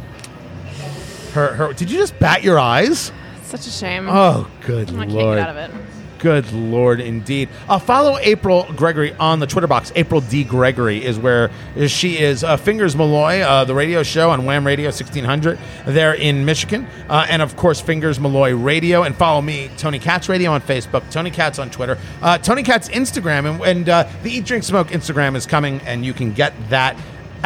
Her, her. Did you just bat your eyes? Such a shame. Oh, good I can't lord! get out of it. Good lord, indeed. Uh, follow April Gregory on the Twitter box. April D. Gregory is where she is. Uh, Fingers Malloy, uh, the radio show on Wham Radio 1600 there in Michigan. Uh, and of course, Fingers Malloy Radio. And follow me, Tony Katz Radio on Facebook, Tony Katz on Twitter, uh, Tony Katz Instagram. And, and uh, the Eat, Drink, Smoke Instagram is coming, and you can get that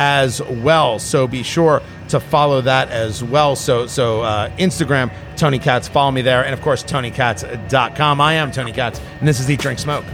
as well. So be sure to follow that as well. So so uh, Instagram, Tony Katz, follow me there, and of course TonyKatz.com. I am Tony Katz, and this is Eat Drink Smoke.